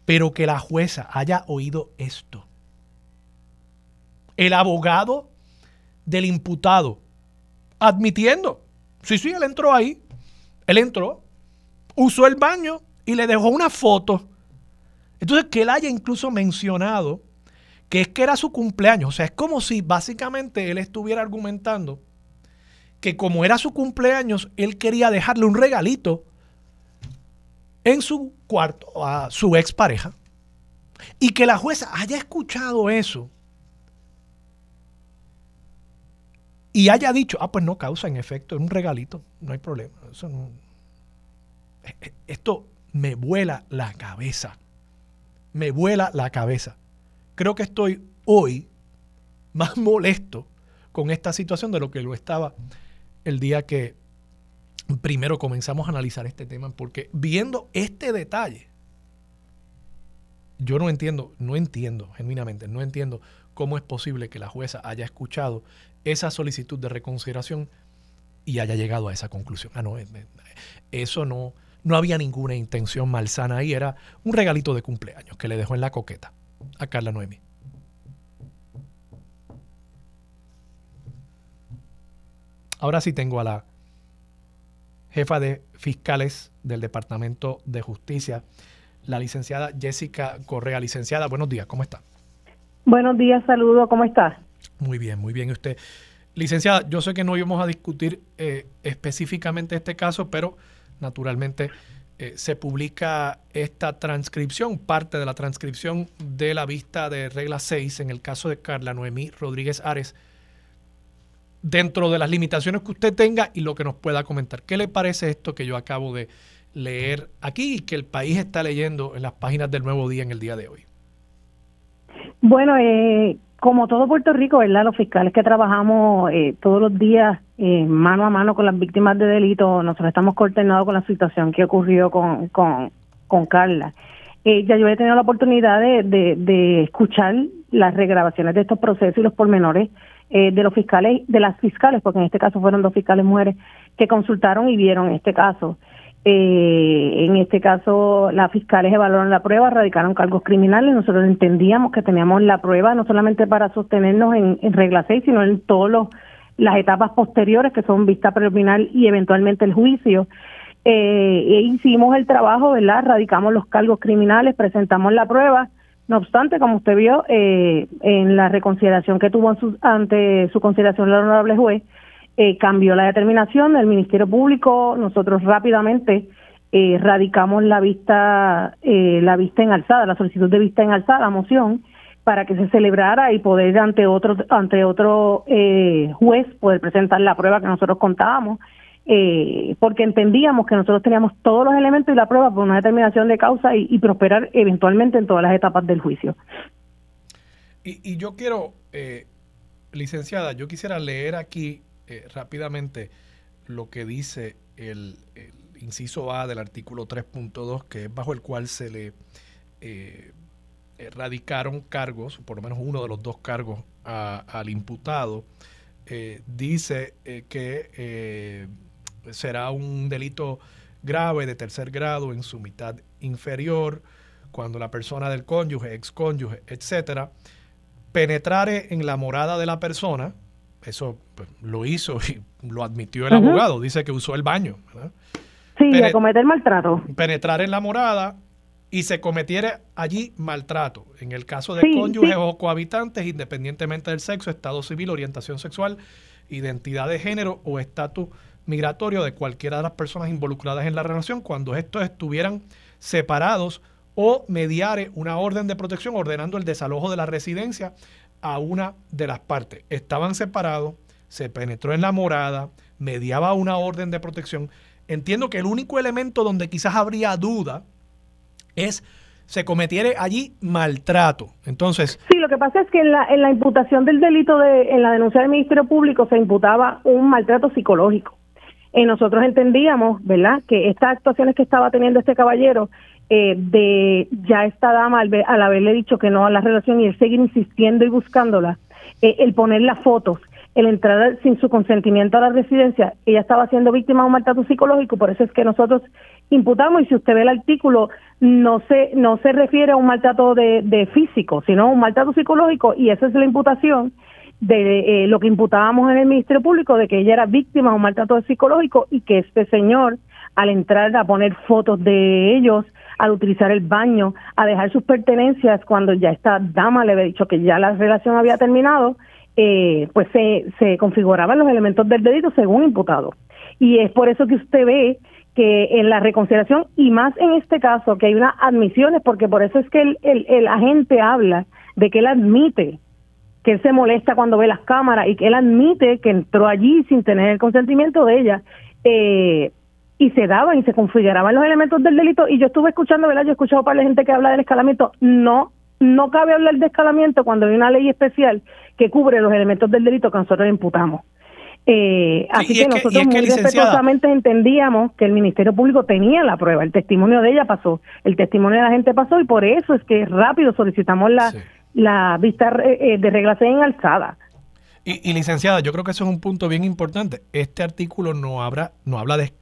Pero que la jueza haya oído esto el abogado del imputado, admitiendo, sí, sí, él entró ahí, él entró, usó el baño y le dejó una foto. Entonces, que él haya incluso mencionado que es que era su cumpleaños, o sea, es como si básicamente él estuviera argumentando que como era su cumpleaños, él quería dejarle un regalito en su cuarto a su expareja. Y que la jueza haya escuchado eso y haya dicho, ah, pues no causa en efecto, es un regalito, no hay problema. E, e, esto me vuela la cabeza, me vuela la cabeza. Creo que estoy hoy más molesto con esta situación de lo que lo estaba el día que primero comenzamos a analizar este tema, porque viendo este detalle, yo no entiendo, no entiendo, genuinamente, no entiendo cómo es posible que la jueza haya escuchado esa solicitud de reconsideración y haya llegado a esa conclusión. Ah, no, eh, eh, eso no, no había ninguna intención malsana ahí, era un regalito de cumpleaños que le dejó en la coqueta a Carla Noemi. Ahora sí tengo a la jefa de fiscales del Departamento de Justicia, la licenciada Jessica Correa. Licenciada, buenos días, ¿cómo está? Buenos días, saludo, ¿cómo está? Muy bien, muy bien. Usted, licenciada, yo sé que no íbamos a discutir eh, específicamente este caso, pero naturalmente eh, se publica esta transcripción, parte de la transcripción de la vista de regla 6 en el caso de Carla Noemí Rodríguez Ares, dentro de las limitaciones que usted tenga y lo que nos pueda comentar. ¿Qué le parece esto que yo acabo de leer aquí y que el país está leyendo en las páginas del Nuevo Día en el día de hoy? Bueno, eh, como todo Puerto Rico, ¿verdad? Los fiscales que trabajamos eh, todos los días eh, mano a mano con las víctimas de delito, nosotros estamos coordinados con la situación que ocurrió con, con, con Carla. Eh, ya yo he tenido la oportunidad de, de, escuchar las regrabaciones de estos procesos y los pormenores eh, de los fiscales, de las fiscales, porque en este caso fueron dos fiscales mujeres que consultaron y vieron este caso. Eh, en este caso, las fiscales evaluaron la prueba, radicaron cargos criminales. Nosotros entendíamos que teníamos la prueba no solamente para sostenernos en, regla 6, sino en todas las etapas posteriores, que son vista preliminar y eventualmente el juicio. Eh, e hicimos el trabajo, ¿verdad? Radicamos los cargos criminales, presentamos la prueba No obstante, como usted vio, eh, en la reconsideración que tuvo ante su consideración la honorable juez, eh, cambió la determinación del Ministerio Público. Nosotros rápidamente eh, radicamos la vista, la vista en alzada, la solicitud de vista en alzada, moción, para que se celebrara y poder ante otro ante otro juez poder presentar la prueba que nosotros contábamos eh, porque entendíamos que nosotros teníamos todos los elementos y la prueba por una determinación de causa y, prosperar eventualmente en todas las etapas del juicio. Y, yo quiero, eh, licenciada, yo quisiera leer aquí eh, rápidamente lo que dice el, inciso A del artículo 3.2, que es bajo el cual se le radicaron cargos, por lo menos uno de los dos cargos al imputado. dice que será un delito grave de tercer grado en su mitad inferior cuando la persona del cónyuge, ex cónyuge, etcétera, penetrare en la morada de la persona, eso pues, lo hizo y lo admitió el abogado, dice que usó el baño. Sí, de cometer maltrato. Penetrar en la morada y se cometiera allí maltrato. En el caso de cónyuges o cohabitantes, independientemente del sexo, estado civil, orientación sexual, identidad de género o estatus migratorio de cualquiera de las personas involucradas en la relación cuando estos estuvieran separados o mediare una orden de protección ordenando el desalojo de la residencia a una de las partes. Estaban separados, se penetró en la morada, mediaba una orden de protección. Entiendo que el único elemento donde quizás habría duda es se cometiere allí maltrato. Entonces. Sí, lo que pasa es que en la, en la imputación del delito, de, en la denuncia del Ministerio Público, se imputaba un maltrato psicológico. Eh, nosotros entendíamos, ¿verdad?, que estas actuaciones que estaba teniendo este caballero eh, de ya esta dama al, al, haberle dicho que no a la relación y él seguir insistiendo y buscándola, eh, el poner las fotos, el entrar sin su consentimiento a la residencia, ella estaba siendo víctima de un maltrato psicológico, por eso es que nosotros imputamos y si usted ve el artículo no se no se refiere a un maltrato de, de físico, sino a un maltrato psicológico y esa es la imputación de eh, lo que imputábamos en el Ministerio Público de que ella era víctima de un maltrato psicológico y que este señor, al entrar a poner fotos de ellos, al utilizar el baño, a dejar sus pertenencias cuando ya esta dama le había dicho que ya la relación había terminado, eh, pues se, se configuraban los elementos del delito según imputado. Y es por eso que usted ve que en la reconsideración, y más en este caso, que hay unas admisiones, porque por eso es que el, el, el agente habla de que él admite que él se molesta cuando ve las cámaras y que él admite que entró allí sin tener el consentimiento de ella eh, y se daban y se configuraban los elementos del delito y yo estuve escuchando, ¿verdad? Yo he escuchado para la gente que habla del escalamiento, no no cabe hablar de escalamiento cuando hay una ley especial que cubre los elementos del delito que nosotros imputamos. Eh, así que nosotros muy respetuosamente entendíamos que el Ministerio Público tenía la prueba, el testimonio de ella pasó, el testimonio de la gente pasó y por eso es que rápido solicitamos la, la vista eh, de reglas en alzada. Y, licenciada, yo creo que eso es un punto bien importante. Este artículo no habla, no habla de,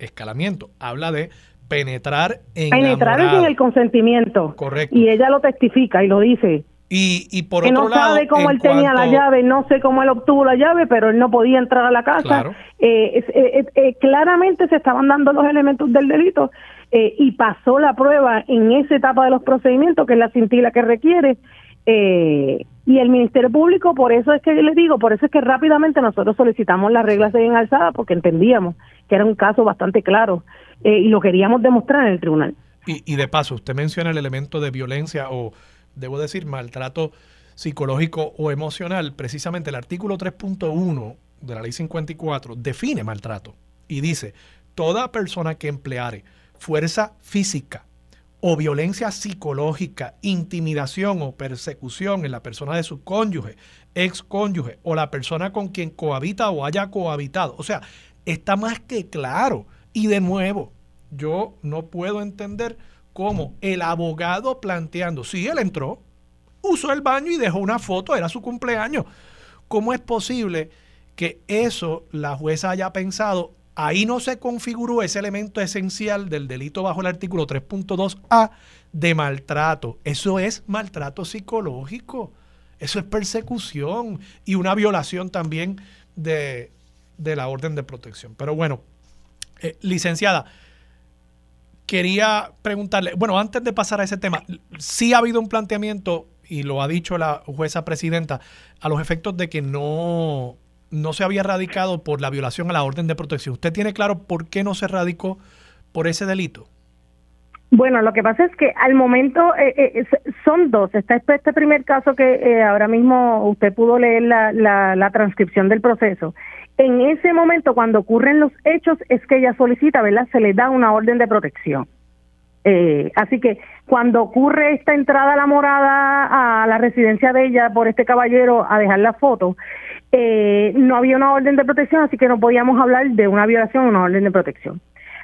escalamiento, habla de penetrar en penetrar sin el consentimiento. Correcto. Y ella lo testifica y lo dice. Y, y por que otro no sabe cómo él tenía la llave, no sé cómo él obtuvo la llave, pero él no podía entrar a la casa. Eh, eh, eh, claramente se estaban dando los elementos del delito eh, y pasó la prueba en esa etapa de los procedimientos, que es la cintila que requiere. Eh, y el Ministerio Público, por eso es que le digo, por eso es que rápidamente nosotros solicitamos las reglas de bien alzada, porque entendíamos que era un caso bastante claro eh, y lo queríamos demostrar en el tribunal. Y, y de paso, usted menciona el elemento de violencia o, debo decir, maltrato psicológico o emocional. Precisamente el artículo 3.1 de la ley 54 define maltrato y dice, toda persona que empleare fuerza física o violencia psicológica, intimidación o persecución en la persona de su cónyuge, ex cónyuge o la persona con quien cohabita o haya cohabitado. O sea, está más que claro. Y de nuevo, yo no puedo entender cómo el abogado planteando, si él entró, usó el baño y dejó una foto, era su cumpleaños. ¿Cómo es posible que eso la jueza haya pensado ahí no se configuró ese elemento esencial del delito bajo el artículo 3.2a de maltrato. Eso es maltrato psicológico, eso es persecución y una violación también de, la orden de protección. Pero bueno, eh, licenciada, quería preguntarle, bueno, antes de pasar a ese tema, sí ha habido un planteamiento, y lo ha dicho la jueza presidenta, a los efectos de que no, no se había radicado por la violación a la orden de protección. ¿Usted tiene claro por qué no se radicó por ese delito? Bueno, lo que pasa es que al momento eh, eh, son dos. Está este, este primer caso que eh, ahora mismo usted pudo leer la, la, la, transcripción del proceso. En ese momento, cuando ocurren los hechos, es que ella solicita, ¿verdad? Se le da una orden de protección. así que cuando ocurre esta entrada a la morada, a la residencia de ella por este caballero a dejar la foto, no había una orden de protección, así que no podíamos hablar de una violación o una orden de protección.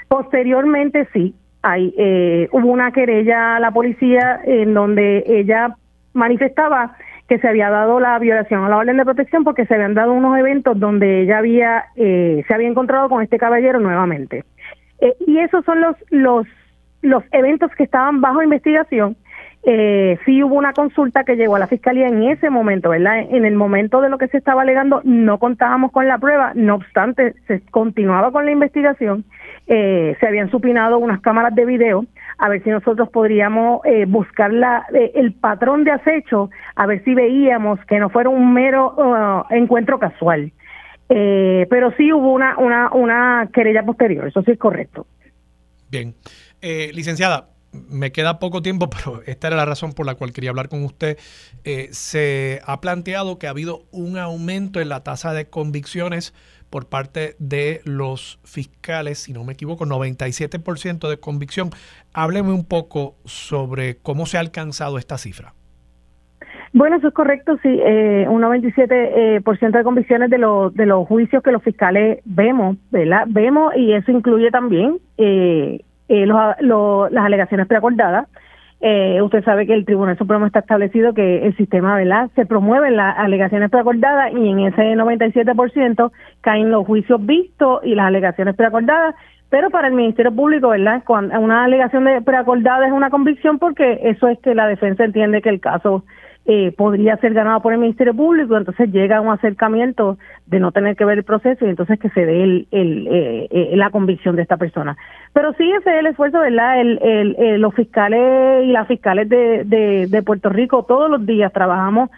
Posteriormente, sí, hay, eh, hubo una querella a la policía en donde ella manifestaba que se había dado la violación a la orden de protección porque se habían dado unos eventos donde ella había eh, se había encontrado con este caballero nuevamente. Eh, y esos son los los los eventos que estaban bajo investigación eh, sí hubo una consulta que llegó a la fiscalía en ese momento, ¿verdad? En el momento de lo que se estaba alegando no contábamos con la prueba, no obstante se continuaba con la investigación, eh, se habían supinado unas cámaras de video a ver si nosotros podríamos eh, buscar la, eh, el patrón de acecho, a ver si veíamos que no fuera un mero uh, encuentro casual. Eh, pero sí hubo una, una, querella posterior, eso sí es correcto. Bien. Eh, licenciada, me queda poco tiempo, pero esta era la razón por la cual quería hablar con usted. Eh, se ha planteado que ha habido un aumento en la tasa de convicciones por parte de los fiscales, si no me equivoco, 97% de convicción. Hábleme un poco sobre cómo se ha alcanzado esta cifra. Bueno, eso es correcto, sí, eh, un 97% eh, por ciento de convicciones de, los de los juicios que los fiscales vemos, ¿verdad? Vemos y eso incluye también eh, eh, las alegaciones preacordadas. Eh, usted sabe que el Tribunal Supremo está establecido que el sistema, ¿verdad? Se promueven las alegaciones preacordadas y en ese 97% caen los juicios vistos y las alegaciones preacordadas. Pero para el Ministerio Público, ¿verdad? Cuando una alegación de preacordada es una convicción porque eso es que la defensa entiende que el caso eh, podría ser ganado por el Ministerio Público, entonces llega un acercamiento de no tener que ver el proceso y entonces que se dé el, el, eh, eh, la convicción de esta persona. Pero sí ese es el esfuerzo, ¿verdad? El, el, los fiscales y las fiscales de, de, Puerto Rico todos los días trabajamos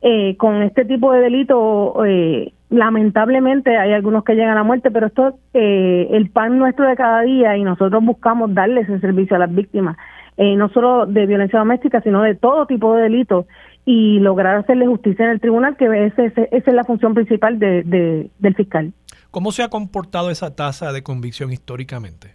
eh, con este tipo de delito. Eh, lamentablemente hay algunos que llegan a muerte, pero esto es eh, el pan nuestro de cada día y nosotros buscamos darles ese servicio a las víctimas. Eh, no solo de violencia doméstica, sino de todo tipo de delitos y lograr hacerle justicia en el tribunal, que esa es la función principal de, del fiscal. ¿Cómo se ha comportado esa tasa de convicción históricamente?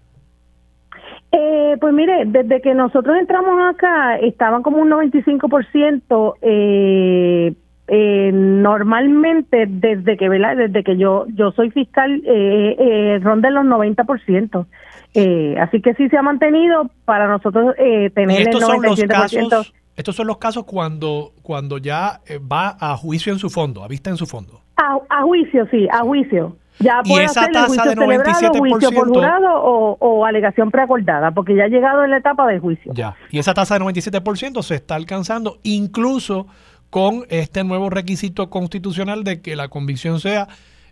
Eh, pues mire, desde que nosotros entramos acá estaban como un 95%, eh, eh, normalmente desde que ¿verdad? desde que yo yo soy fiscal eh, eh, ronda los 90%. Eh, así que sí se ha mantenido para nosotros eh, tener el 97%. Estos son los casos cuando, cuando ya eh, va a juicio en su fondo, a vista en su fondo. A, juicio, sí, a juicio. Ya puede esa juicio de celebrado, juicio por jurado o, o, alegación preacordada, porque ya ha llegado en la etapa de juicio. Ya, y esa tasa de 97% se está alcanzando incluso con este nuevo requisito constitucional de que la convicción sea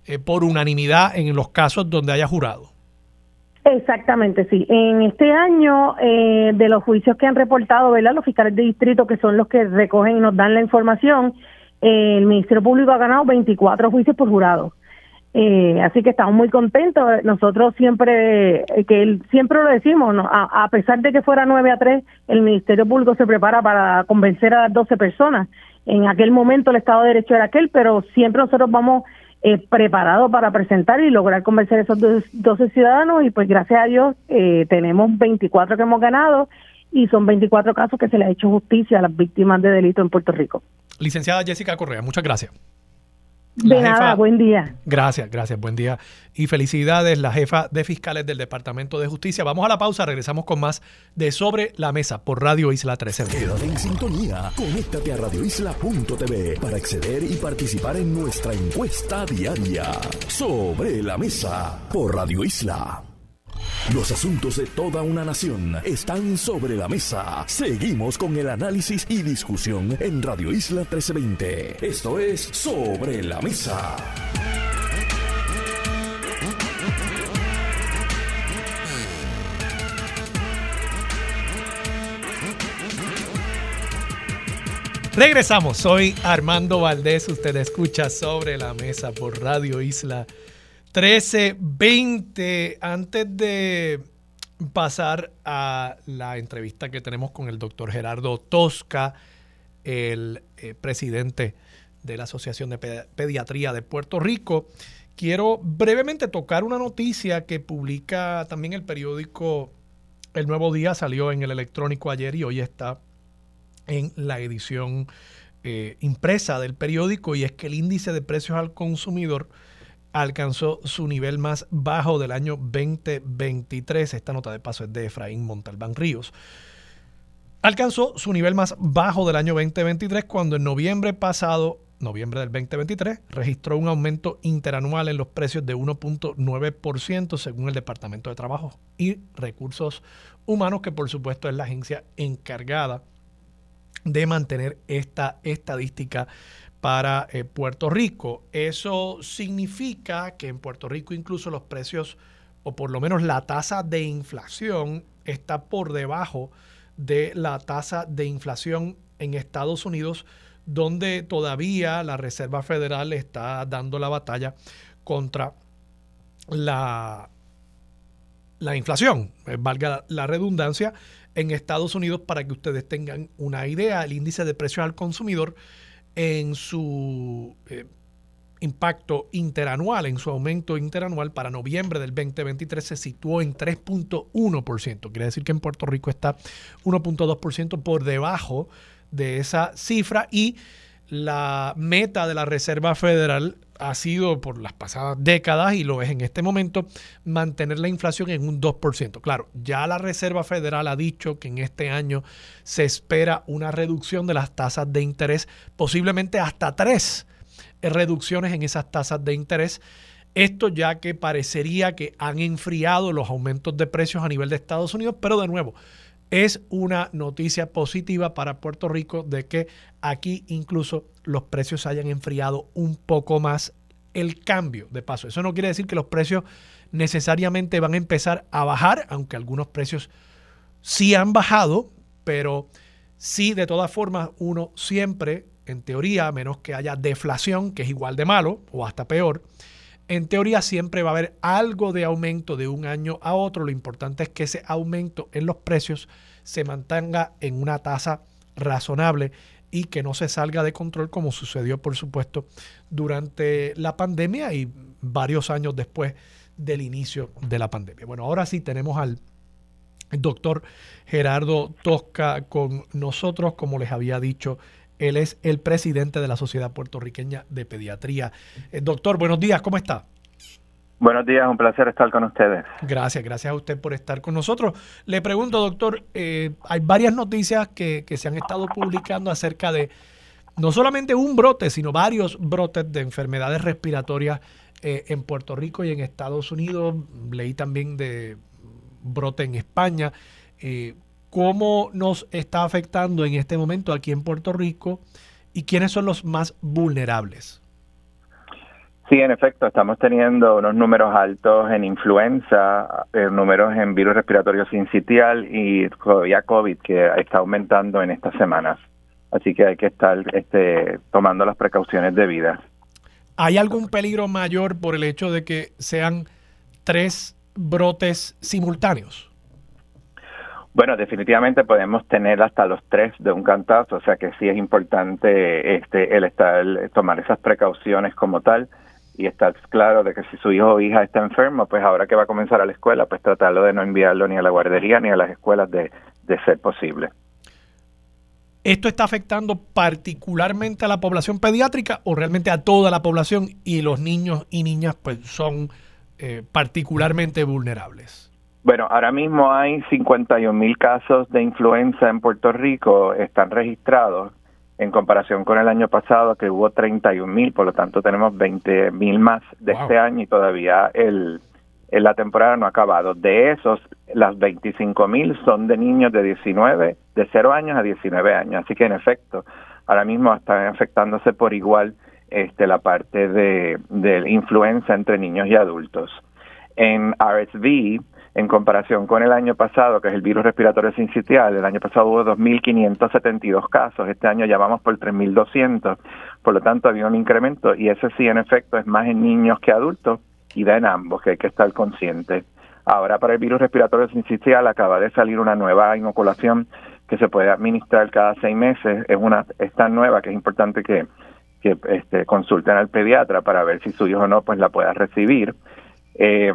eh, por unanimidad en los casos donde haya jurado. Exactamente, sí. En este año, eh, de los juicios que han reportado, ¿verdad? Los fiscales de distrito, que son los que recogen y nos dan la información, eh, el Ministerio Público ha ganado 24 juicios por jurado. Eh, así que estamos muy contentos. Nosotros siempre, eh, que siempre lo decimos, ¿no? a, a, pesar de que fuera 9 a 3, el Ministerio Público se prepara para convencer a las 12 personas. En aquel momento el Estado de Derecho era aquel, pero siempre nosotros vamos eh, preparado para presentar y lograr convencer a esos 12 ciudadanos y pues gracias a Dios eh, tenemos 24 que hemos ganado y son 24 casos que se le ha hecho justicia a las víctimas de delito en Puerto Rico. Licenciada Jessica Correa, muchas gracias. De nada, buen día. Gracias, gracias, buen día. Y felicidades, la jefa de fiscales del Departamento de Justicia. Vamos a la pausa, regresamos con más de Sobre la Mesa por Radio Isla 13. Quédate en sintonía, conéctate a radioisla.tv para acceder y participar en nuestra encuesta diaria. Sobre la Mesa por Radio Isla. Los asuntos de toda una nación están sobre la mesa. Seguimos con el análisis y discusión en Radio Isla 1320. Esto es Sobre la Mesa. Regresamos, soy Armando Valdés, usted escucha sobre la mesa por Radio Isla 1320. Antes de pasar a la entrevista que tenemos con el doctor Gerardo Tosca, el eh, presidente de la Asociación de Pediatría de Puerto Rico, quiero brevemente tocar una noticia que publica también el periódico El Nuevo Día, salió en el electrónico ayer y hoy está en la edición eh, impresa del periódico y es que el índice de precios al consumidor alcanzó su nivel más bajo del año 2023. Esta nota de paso es de Efraín Montalbán Ríos. Alcanzó su nivel más bajo del año 2023 cuando en noviembre pasado, noviembre del 2023, registró un aumento interanual en los precios de 1.9% según el Departamento de Trabajo y Recursos Humanos, que por supuesto es la agencia encargada de mantener esta estadística para eh, Puerto Rico. Eso significa que en Puerto Rico incluso los precios, o por lo menos la tasa de inflación, está por debajo de la tasa de inflación en Estados Unidos, donde todavía la Reserva Federal está dando la batalla contra la, la inflación, eh, valga la redundancia, en Estados Unidos para que ustedes tengan una idea. El índice de precios al consumidor en su eh, impacto interanual, en su aumento interanual para noviembre del 2023 se situó en 3.1%. Quiere decir que en Puerto Rico está 1.2% por debajo de esa cifra y la meta de la Reserva Federal ha sido por las pasadas décadas y lo es en este momento mantener la inflación en un 2%. Claro, ya la Reserva Federal ha dicho que en este año se espera una reducción de las tasas de interés, posiblemente hasta tres reducciones en esas tasas de interés. Esto ya que parecería que han enfriado los aumentos de precios a nivel de Estados Unidos, pero de nuevo, es una noticia positiva para Puerto Rico de que aquí incluso los precios hayan enfriado un poco más el cambio de paso. Eso no quiere decir que los precios necesariamente van a empezar a bajar, aunque algunos precios sí han bajado, pero sí de todas formas uno siempre, en teoría, a menos que haya deflación, que es igual de malo o hasta peor, en teoría siempre va a haber algo de aumento de un año a otro. Lo importante es que ese aumento en los precios se mantenga en una tasa razonable y que no se salga de control como sucedió, por supuesto, durante la pandemia y varios años después del inicio de la pandemia. Bueno, ahora sí tenemos al doctor Gerardo Tosca con nosotros, como les había dicho él es el presidente de la Sociedad Puertorriqueña de Pediatría. Eh, doctor, buenos días, ¿cómo está? Buenos días, un placer estar con ustedes. Gracias, gracias a usted por estar con nosotros. Le pregunto, doctor, eh, hay varias noticias que, se han estado publicando acerca de no solamente un brote, sino varios brotes de enfermedades respiratorias eh, en Puerto Rico y en Estados Unidos. Leí también de brote en España. Eh, cómo nos está afectando en este momento aquí en Puerto Rico y quiénes son los más vulnerables. Sí, en efecto, estamos teniendo unos números altos en influenza, eh, números en virus respiratorio sincitial y todavía COVID que está aumentando en estas semanas. Así que hay que estar este, tomando las precauciones debidas. ¿Hay algún peligro mayor por el hecho de que sean tres brotes simultáneos? Bueno, definitivamente podemos tener hasta los tres de un cantazo, o sea que sí es importante este, el estar, tomar esas precauciones como tal y estar claro de que si su hijo o hija está enfermo, pues ahora que va a comenzar a la escuela, pues tratarlo de no enviarlo ni a la guardería ni a las escuelas de, de ser posible. ¿Esto está afectando particularmente a la población pediátrica o realmente a toda la población y los niños y niñas pues son eh, particularmente vulnerables? Bueno, ahora mismo hay 51 mil casos de influenza en Puerto Rico, están registrados en comparación con el año pasado que hubo 31 mil, por lo tanto tenemos 20 mil más de este año y todavía el, la temporada no ha acabado. De esos, las 25 mil son de niños de 19, de 0 años a 19 años, así que en efecto, ahora mismo están afectándose por igual este, la parte de, de influenza entre niños y adultos. En RSV, En comparación con el año pasado, que es el virus respiratorio sincitial, el año pasado hubo 2.572 casos, este año ya vamos por 3.200, por lo tanto había un incremento y ese sí en efecto es más en niños que adultos y da en ambos, que hay que estar consciente. Ahora para el virus respiratorio sincitial acaba de salir una nueva inoculación que se puede administrar cada seis meses, es una es tan nueva que es importante que, que este, consulten al pediatra para ver si su hijo o no pues la pueda recibir. Eh,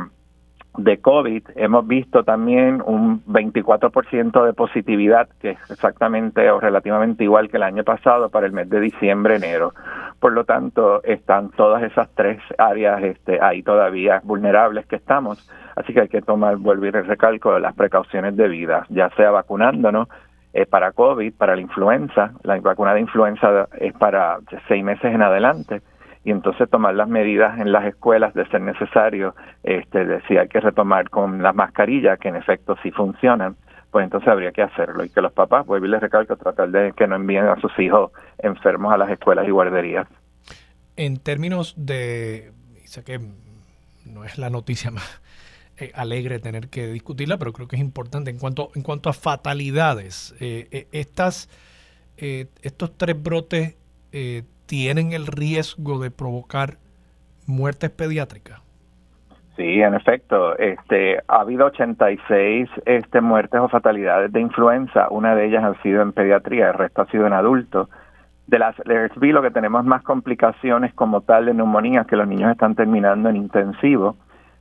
de COVID hemos visto también un 24% de positividad, que es exactamente o relativamente igual que el año pasado para el mes de diciembre-enero. Por lo tanto, están todas esas tres áreas este, ahí todavía vulnerables que estamos. Así que hay que tomar, volver el recalco las precauciones debidas, ya sea vacunándonos eh, para COVID, para la influenza. La vacuna de influenza es para seis meses en adelante y entonces tomar las medidas en las escuelas de ser necesario, este, de si hay que retomar con las mascarillas, que en efecto sí funcionan, pues entonces habría que hacerlo y que los papás, vuelvo y les recalco, tratar de que no envíen a sus hijos enfermos a las escuelas y guarderías. En términos de, sé que no es la noticia más eh, alegre tener que discutirla, pero creo que es importante en cuanto en cuanto a fatalidades. Eh, eh, estas estos tres brotes tienen el riesgo de provocar muertes pediátricas? Sí, en efecto, este, ha habido 86 este, muertes o fatalidades de influenza, una de ellas ha sido en pediatría, el resto ha sido en adultos. De las RSV lo que tenemos más complicaciones como tal de neumonía, que los niños están terminando en intensivo.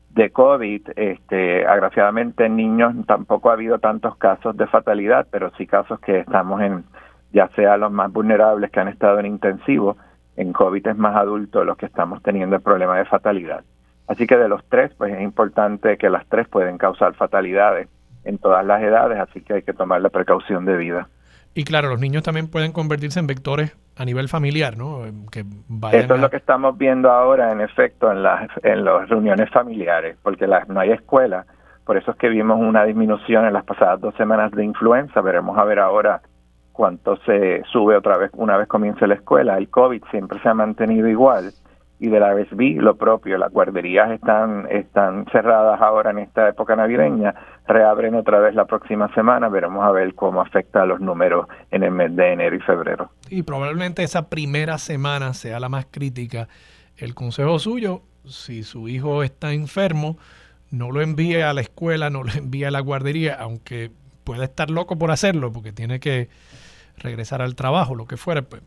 De COVID, este, agraciadamente en niños tampoco ha habido tantos casos de fatalidad, pero sí casos que estamos en ya sea los más vulnerables que han estado en intensivo, en COVID es más adulto los que estamos teniendo el problema de fatalidad. Así que de los tres, pues es importante que las tres pueden causar fatalidades en todas las edades, así que hay que tomar la precaución de vida. Y claro, los niños también pueden convertirse en vectores a nivel familiar, ¿no? Que Eso es lo que estamos viendo ahora, en efecto, en las, en las reuniones familiares, porque las, no hay escuela. Por eso es que vimos una disminución en las pasadas dos semanas de influenza. Veremos a ver ahora cuánto se sube otra vez una vez comience la escuela. El COVID siempre se ha mantenido igual y de la RSV lo propio. Las guarderías están, están cerradas ahora en esta época navideña, reabren otra vez la próxima semana, veremos a ver cómo afecta a los números en el mes de enero y febrero. Y probablemente esa primera semana sea la más crítica. El consejo suyo, si su hijo está enfermo, no lo envíe a la escuela, no lo envíe a la guardería, aunque puede estar loco por hacerlo, porque tiene que regresar al trabajo, lo que fuera, pues,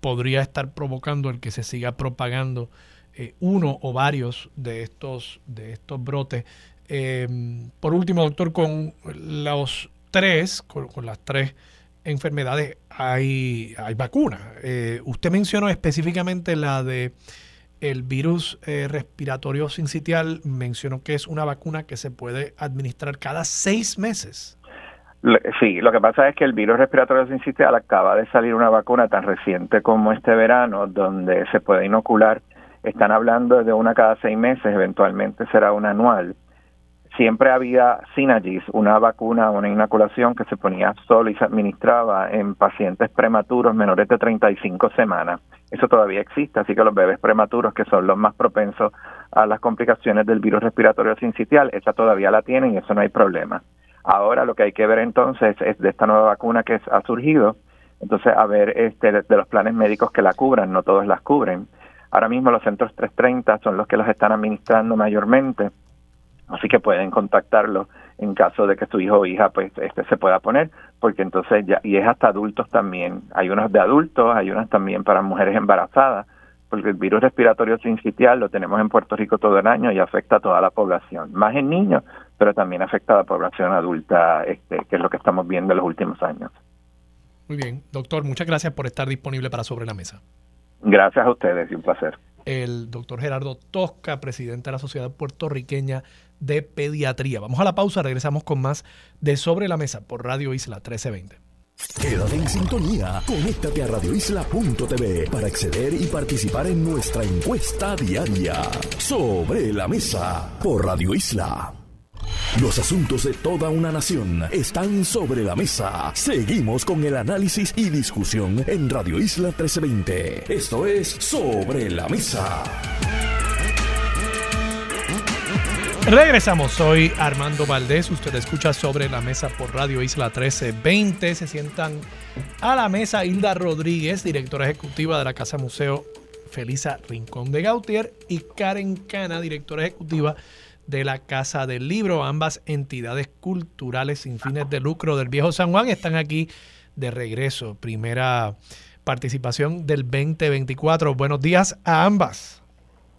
podría estar provocando el que se siga propagando eh, uno o varios de estos, de estos brotes. Em, por último, doctor, con los tres, con, las tres enfermedades hay, hay vacunas. Eh, usted mencionó específicamente la de el virus eh, respiratorio sincitial, mencionó que es una vacuna que se puede administrar cada seis meses. Sí, lo que pasa es que el virus respiratorio sincitial acaba de salir una vacuna tan reciente como este verano, donde se puede inocular. Están hablando de una cada seis meses, eventualmente será una anual. Siempre había Synagis, una vacuna, una inoculación que se ponía solo y se administraba en pacientes prematuros menores de 35 semanas. Eso todavía existe, así que los bebés prematuros, que son los más propensos a las complicaciones del virus respiratorio sincitial, esa todavía la tienen y eso no hay problema. Ahora lo que hay que ver entonces es de esta nueva vacuna que ha surgido, entonces a ver este, de, los planes médicos que la cubran, no todos las cubren. Ahora mismo los centros 330 son los que los están administrando mayormente, así que pueden contactarlos en caso de que su hijo o hija pues este se pueda poner, porque entonces ya y es hasta adultos también. Hay unos de adultos, hay unos también para mujeres embarazadas, porque el virus respiratorio sincitial lo tenemos en Puerto Rico todo el año y afecta a toda la población, más en niños, pero también afecta a la población adulta, este, que es lo que estamos viendo en los últimos años. Muy bien, doctor, muchas gracias por estar disponible para Sobre la Mesa. Gracias a ustedes y un placer. El doctor Gerardo Tosca, presidente de la Sociedad Puertorriqueña de Pediatría. Vamos a la pausa, regresamos con más de Sobre la Mesa por Radio Isla 1320. Quédate en sintonía, conéctate a radioisla.tv para acceder y participar en nuestra encuesta diaria. Sobre la Mesa por Radio Isla. Los asuntos de toda una nación están sobre la mesa. Seguimos con el análisis y discusión en Radio Isla 1320. Esto es Sobre la Mesa. Regresamos, soy Armando Valdés, usted escucha sobre la mesa por Radio Isla 1320, se sientan a la mesa Hilda Rodríguez, directora ejecutiva de la Casa Museo Felisa Rincón de Gautier y Karen Cana, directora ejecutiva de la Casa del Libro, ambas entidades culturales sin fines de lucro del Viejo San Juan están aquí de regreso, primera participación del 2024. Buenos días a ambas.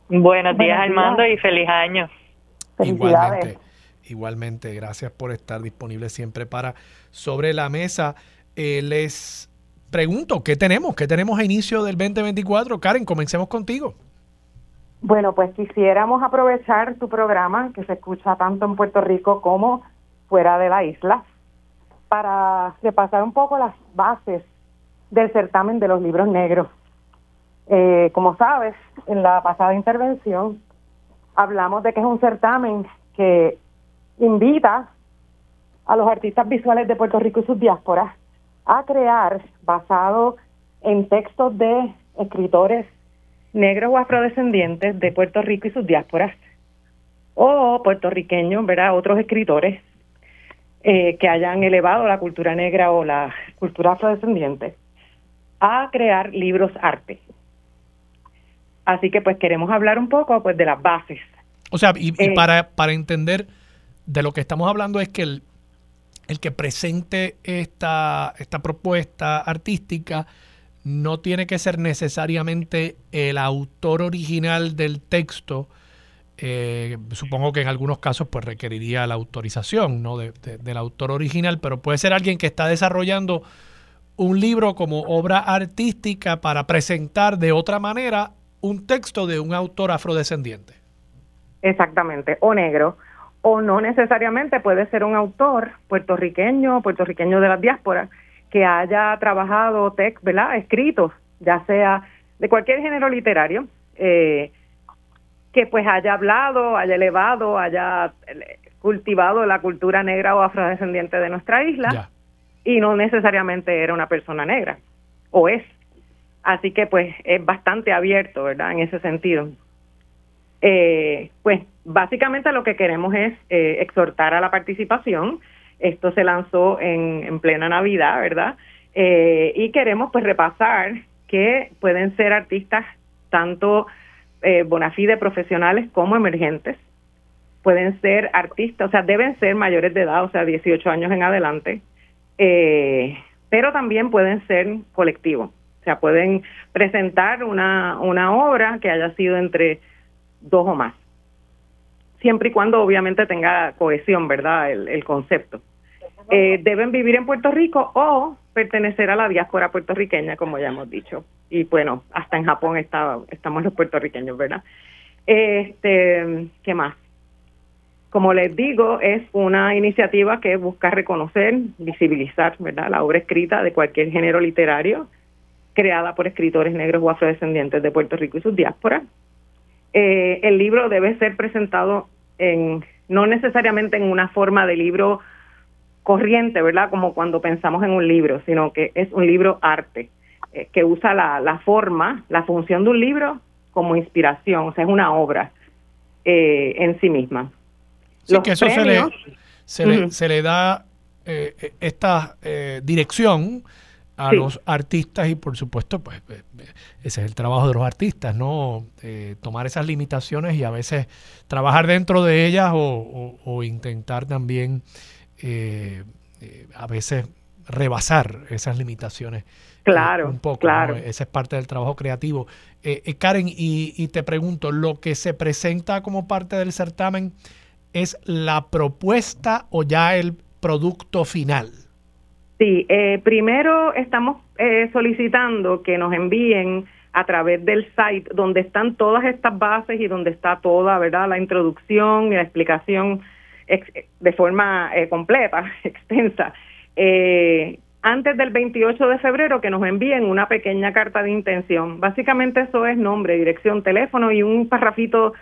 Buenos días, Armando, y feliz año. Igualmente, igualmente, gracias por estar disponible siempre para Sobre la Mesa. Eh, les pregunto, ¿qué tenemos? ¿Qué tenemos a inicio del 2024? Karen, comencemos contigo. Bueno, pues quisiéramos aprovechar tu programa, que se escucha tanto en Puerto Rico como fuera de la isla, para repasar un poco las bases del certamen de los libros negros. Eh, como sabes, en la pasada intervención hablamos de que es un certamen que invita a los artistas visuales de Puerto Rico y sus diásporas a crear, basado en textos de escritores negros o afrodescendientes de Puerto Rico y sus diásporas, o puertorriqueños, ¿verdad? Otros escritores eh, que hayan elevado la cultura negra o la cultura afrodescendiente a crear libros arte. Así que pues queremos hablar un poco pues de las bases. O sea, y, eh, para, para entender de lo que estamos hablando es que el, el que presente esta, esta propuesta artística no tiene que ser necesariamente el autor original del texto. Eh, supongo que en algunos casos pues requeriría la autorización ¿no? del autor original, pero puede ser alguien que está desarrollando un libro como obra artística para presentar de otra manera un texto de un autor afrodescendiente. Exactamente, o negro, o no necesariamente puede ser un autor puertorriqueño, puertorriqueño de la diáspora, que haya trabajado text, ¿verdad? Escritos, ya sea de cualquier género literario, eh, que pues haya hablado, haya elevado, haya eh, cultivado la cultura negra o afrodescendiente de nuestra isla, y no necesariamente era una persona negra, o es. Así que pues es bastante abierto, ¿verdad? En ese sentido. Eh, pues básicamente lo que queremos es eh, exhortar a la participación. Esto se lanzó en, plena Navidad, ¿verdad? Eh, y queremos pues repasar que pueden ser artistas tanto eh, bona fide profesionales como emergentes. Pueden ser artistas, o sea, deben ser mayores de edad, o sea, 18 años en adelante, pero también pueden ser colectivos. O sea, pueden presentar una, una obra que haya sido entre dos o más. Siempre y cuando obviamente tenga cohesión, ¿verdad? El, concepto. Eh, deben vivir en Puerto Rico o pertenecer a la diáspora puertorriqueña, como ya hemos dicho. Y bueno, hasta en Japón está, estamos los puertorriqueños, ¿verdad? Este, ¿qué más? Como les digo, es una iniciativa que busca reconocer, visibilizar, ¿verdad? La obra escrita de cualquier género literario creada por escritores negros o afrodescendientes de Puerto Rico y sus diásporas. Eh, el libro debe ser presentado en no necesariamente en una forma de libro corriente, ¿verdad? Como cuando pensamos en un libro, sino que es un libro arte, eh, que usa la, la, forma, la función de un libro como inspiración, o sea, es una obra eh, en sí misma. Sí, que eso se, le, se, le, se le da esta dirección a los artistas y por supuesto, pues eh, eh, ese es el trabajo de los artistas, ¿no? Eh, tomar esas limitaciones y a veces trabajar dentro de ellas o, intentar también a veces rebasar esas limitaciones. Claro, un poco, claro. Ese es parte del trabajo creativo. Karen, y, y te pregunto, ¿lo que se presenta como parte del certamen es la propuesta o ya el producto final? Sí, eh, primero estamos eh, solicitando que nos envíen a través del site donde están todas estas bases y donde está toda, ¿verdad? La introducción y la explicación de forma eh, completa, extensa. antes del 28 de febrero que nos envíen una pequeña carta de intención. Básicamente eso es nombre, dirección, teléfono y un parrafito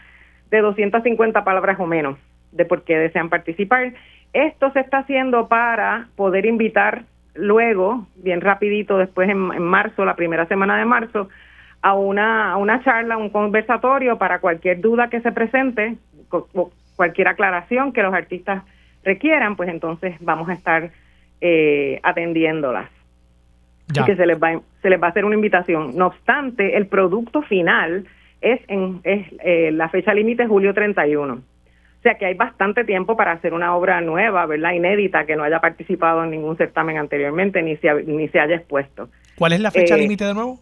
de 250 palabras o menos de por qué desean participar esto se está haciendo para poder invitar luego, bien rapidito, después en, marzo, la primera semana de marzo, a una, a una charla, un conversatorio para cualquier duda que se presente, cualquier aclaración que los artistas requieran, pues entonces vamos a estar eh, atendiéndolas. Ya. Y que se les, va, se les va a hacer una invitación. No obstante, el producto final es en es, eh, la fecha límite julio 31. O sea que hay bastante tiempo para hacer una obra nueva, ¿verdad? Inédita, que no haya participado en ningún certamen anteriormente ni se, ni se haya expuesto. ¿Cuál es la fecha Eh, límite de nuevo?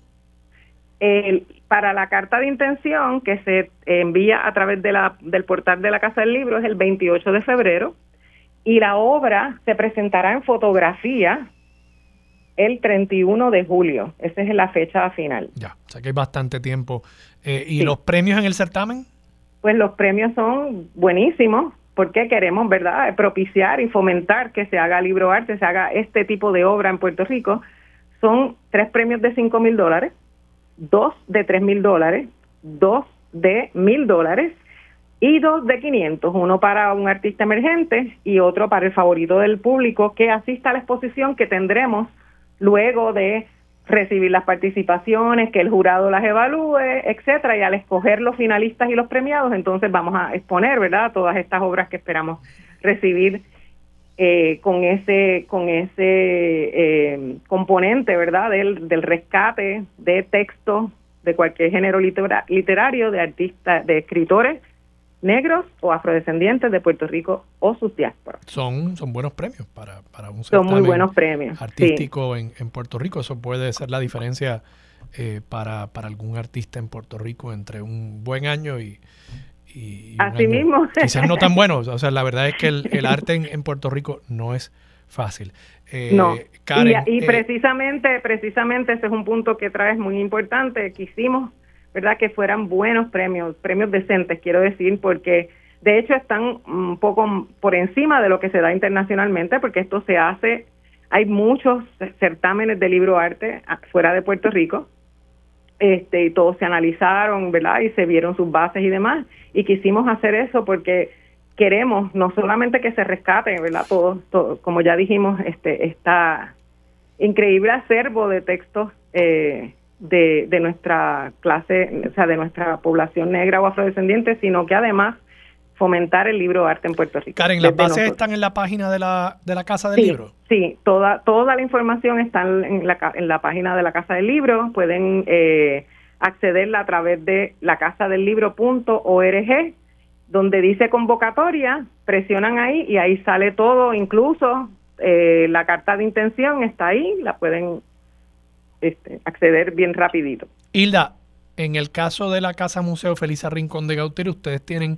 El- para la carta de intención que se envía a través de la, del portal de la Casa del Libro es el 28 de febrero y la obra se presentará en fotografía el 31 de julio. Esa es la fecha final. Ya, o sea que hay bastante tiempo. Eh, ¿Y Sí. los premios en el certamen? Pues los premios son buenísimos porque queremos, ¿verdad?, propiciar y fomentar que se haga libro arte, se haga este tipo de obra en Puerto Rico. Son tres premios de 5 mil dólares, dos de 3 mil dólares, dos de mil dólares y dos de 500, uno para un artista emergente y otro para el favorito del público que asista a la exposición que tendremos luego de recibir las participaciones, que el jurado las evalúe, etcétera, y al escoger los finalistas y los premiados, entonces vamos a exponer, ¿verdad?, todas estas obras que esperamos recibir eh, con ese con ese eh, componente, ¿verdad?, del, del rescate de textos de cualquier género litera- literario, de artistas, de escritores negros o afrodescendientes de Puerto Rico o sus diásporas. Son, son buenos premios para, para un Son muy buenos premios. sí. artístico en, en Puerto Rico. Eso puede ser la diferencia eh, para, para algún artista en Puerto Rico entre un buen año y, y Así mismo. Quizás no tan bueno. O sea, la verdad es que el, el arte en, en Puerto Rico no es fácil. Eh, No. Karen, y, y eh, precisamente, precisamente ese es un punto que traes muy importante. Quisimos, ¿verdad?, que fueran buenos premios, premios decentes, quiero decir, porque de hecho están un poco por encima de lo que se da internacionalmente, porque esto se hace, hay muchos certámenes de libro arte fuera de Puerto Rico, este, y todos se analizaron, ¿verdad? Y se vieron sus bases y demás. Y quisimos hacer eso porque queremos no solamente que se rescate, ¿verdad? Todo, todo como ya dijimos, este, esta increíble acervo de textos eh, de, de nuestra clase, o sea, de nuestra población negra o afrodescendiente, sino que además fomentar el libro arte en Puerto Rico. Karen, las bases nosotros. están en la página de la, de la Casa del Sí, Libro. Sí, toda, toda la información está en la, en la página de la Casa del Libro. Pueden eh, accederla a través de lacasadelibro.org, donde dice convocatoria, presionan ahí y ahí sale todo, incluso eh, la carta de intención está ahí, la pueden este, acceder bien rapidito. Hilda, en el caso de la Casa Museo Felisa Rincón de Gautier, ustedes tienen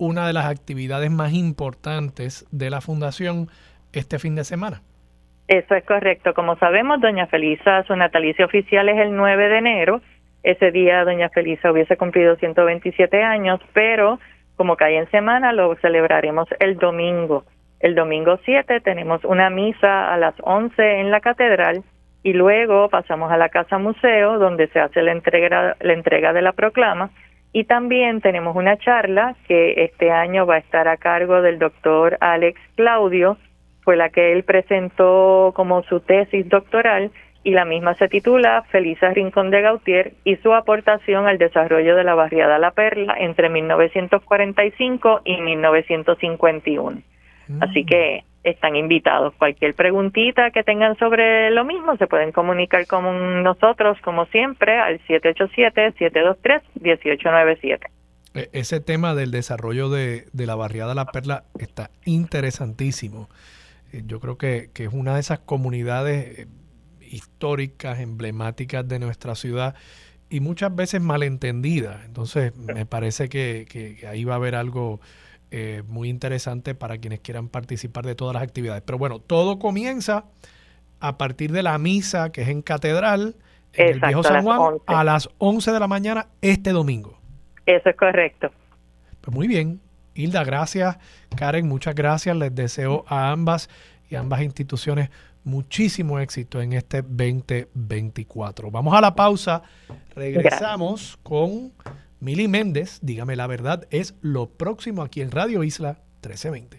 una de las actividades más importantes de la fundación este fin de semana. Eso es correcto. Como sabemos, doña Felisa, su natalicio oficial es el 9 de enero. Ese día doña Felisa hubiese cumplido 127 años, pero como cae en semana, lo celebraremos el domingo. El domingo 7 tenemos una misa a las 11 en la catedral y luego pasamos a la Casa Museo, donde se hace la entrega, la entrega de la proclama. Y también tenemos una charla que este año va a estar a cargo del doctor Alex Claudio, fue la que él presentó como su tesis doctoral y la misma se titula Felisa Rincón de Gautier y su aportación al desarrollo de la barriada La Perla entre 1945 y 1951. Así que están invitados. Cualquier preguntita que tengan sobre lo mismo se pueden comunicar con nosotros, como siempre, al 787-723-1897. E- Ese tema del desarrollo de, de la barriada La Perla está interesantísimo. Eh, Yo creo que, que es una de esas comunidades eh, históricas, emblemáticas de nuestra ciudad y muchas veces malentendida. Entonces, me parece que- que ahí va a haber algo eh, muy interesante para quienes quieran participar de todas las actividades. Pero bueno, todo comienza a partir de la misa que es en Catedral, en el Viejo a San Juan, 11. a las 11 de la mañana este domingo. Eso es correcto. Pues muy bien. Hilda, gracias. Karen, muchas gracias. Les deseo a ambas y a ambas instituciones muchísimo éxito en este 2024. Vamos a la pausa. Regresamos con Mili Méndez. Dígame la verdad, es lo próximo aquí en Radio Isla 1320.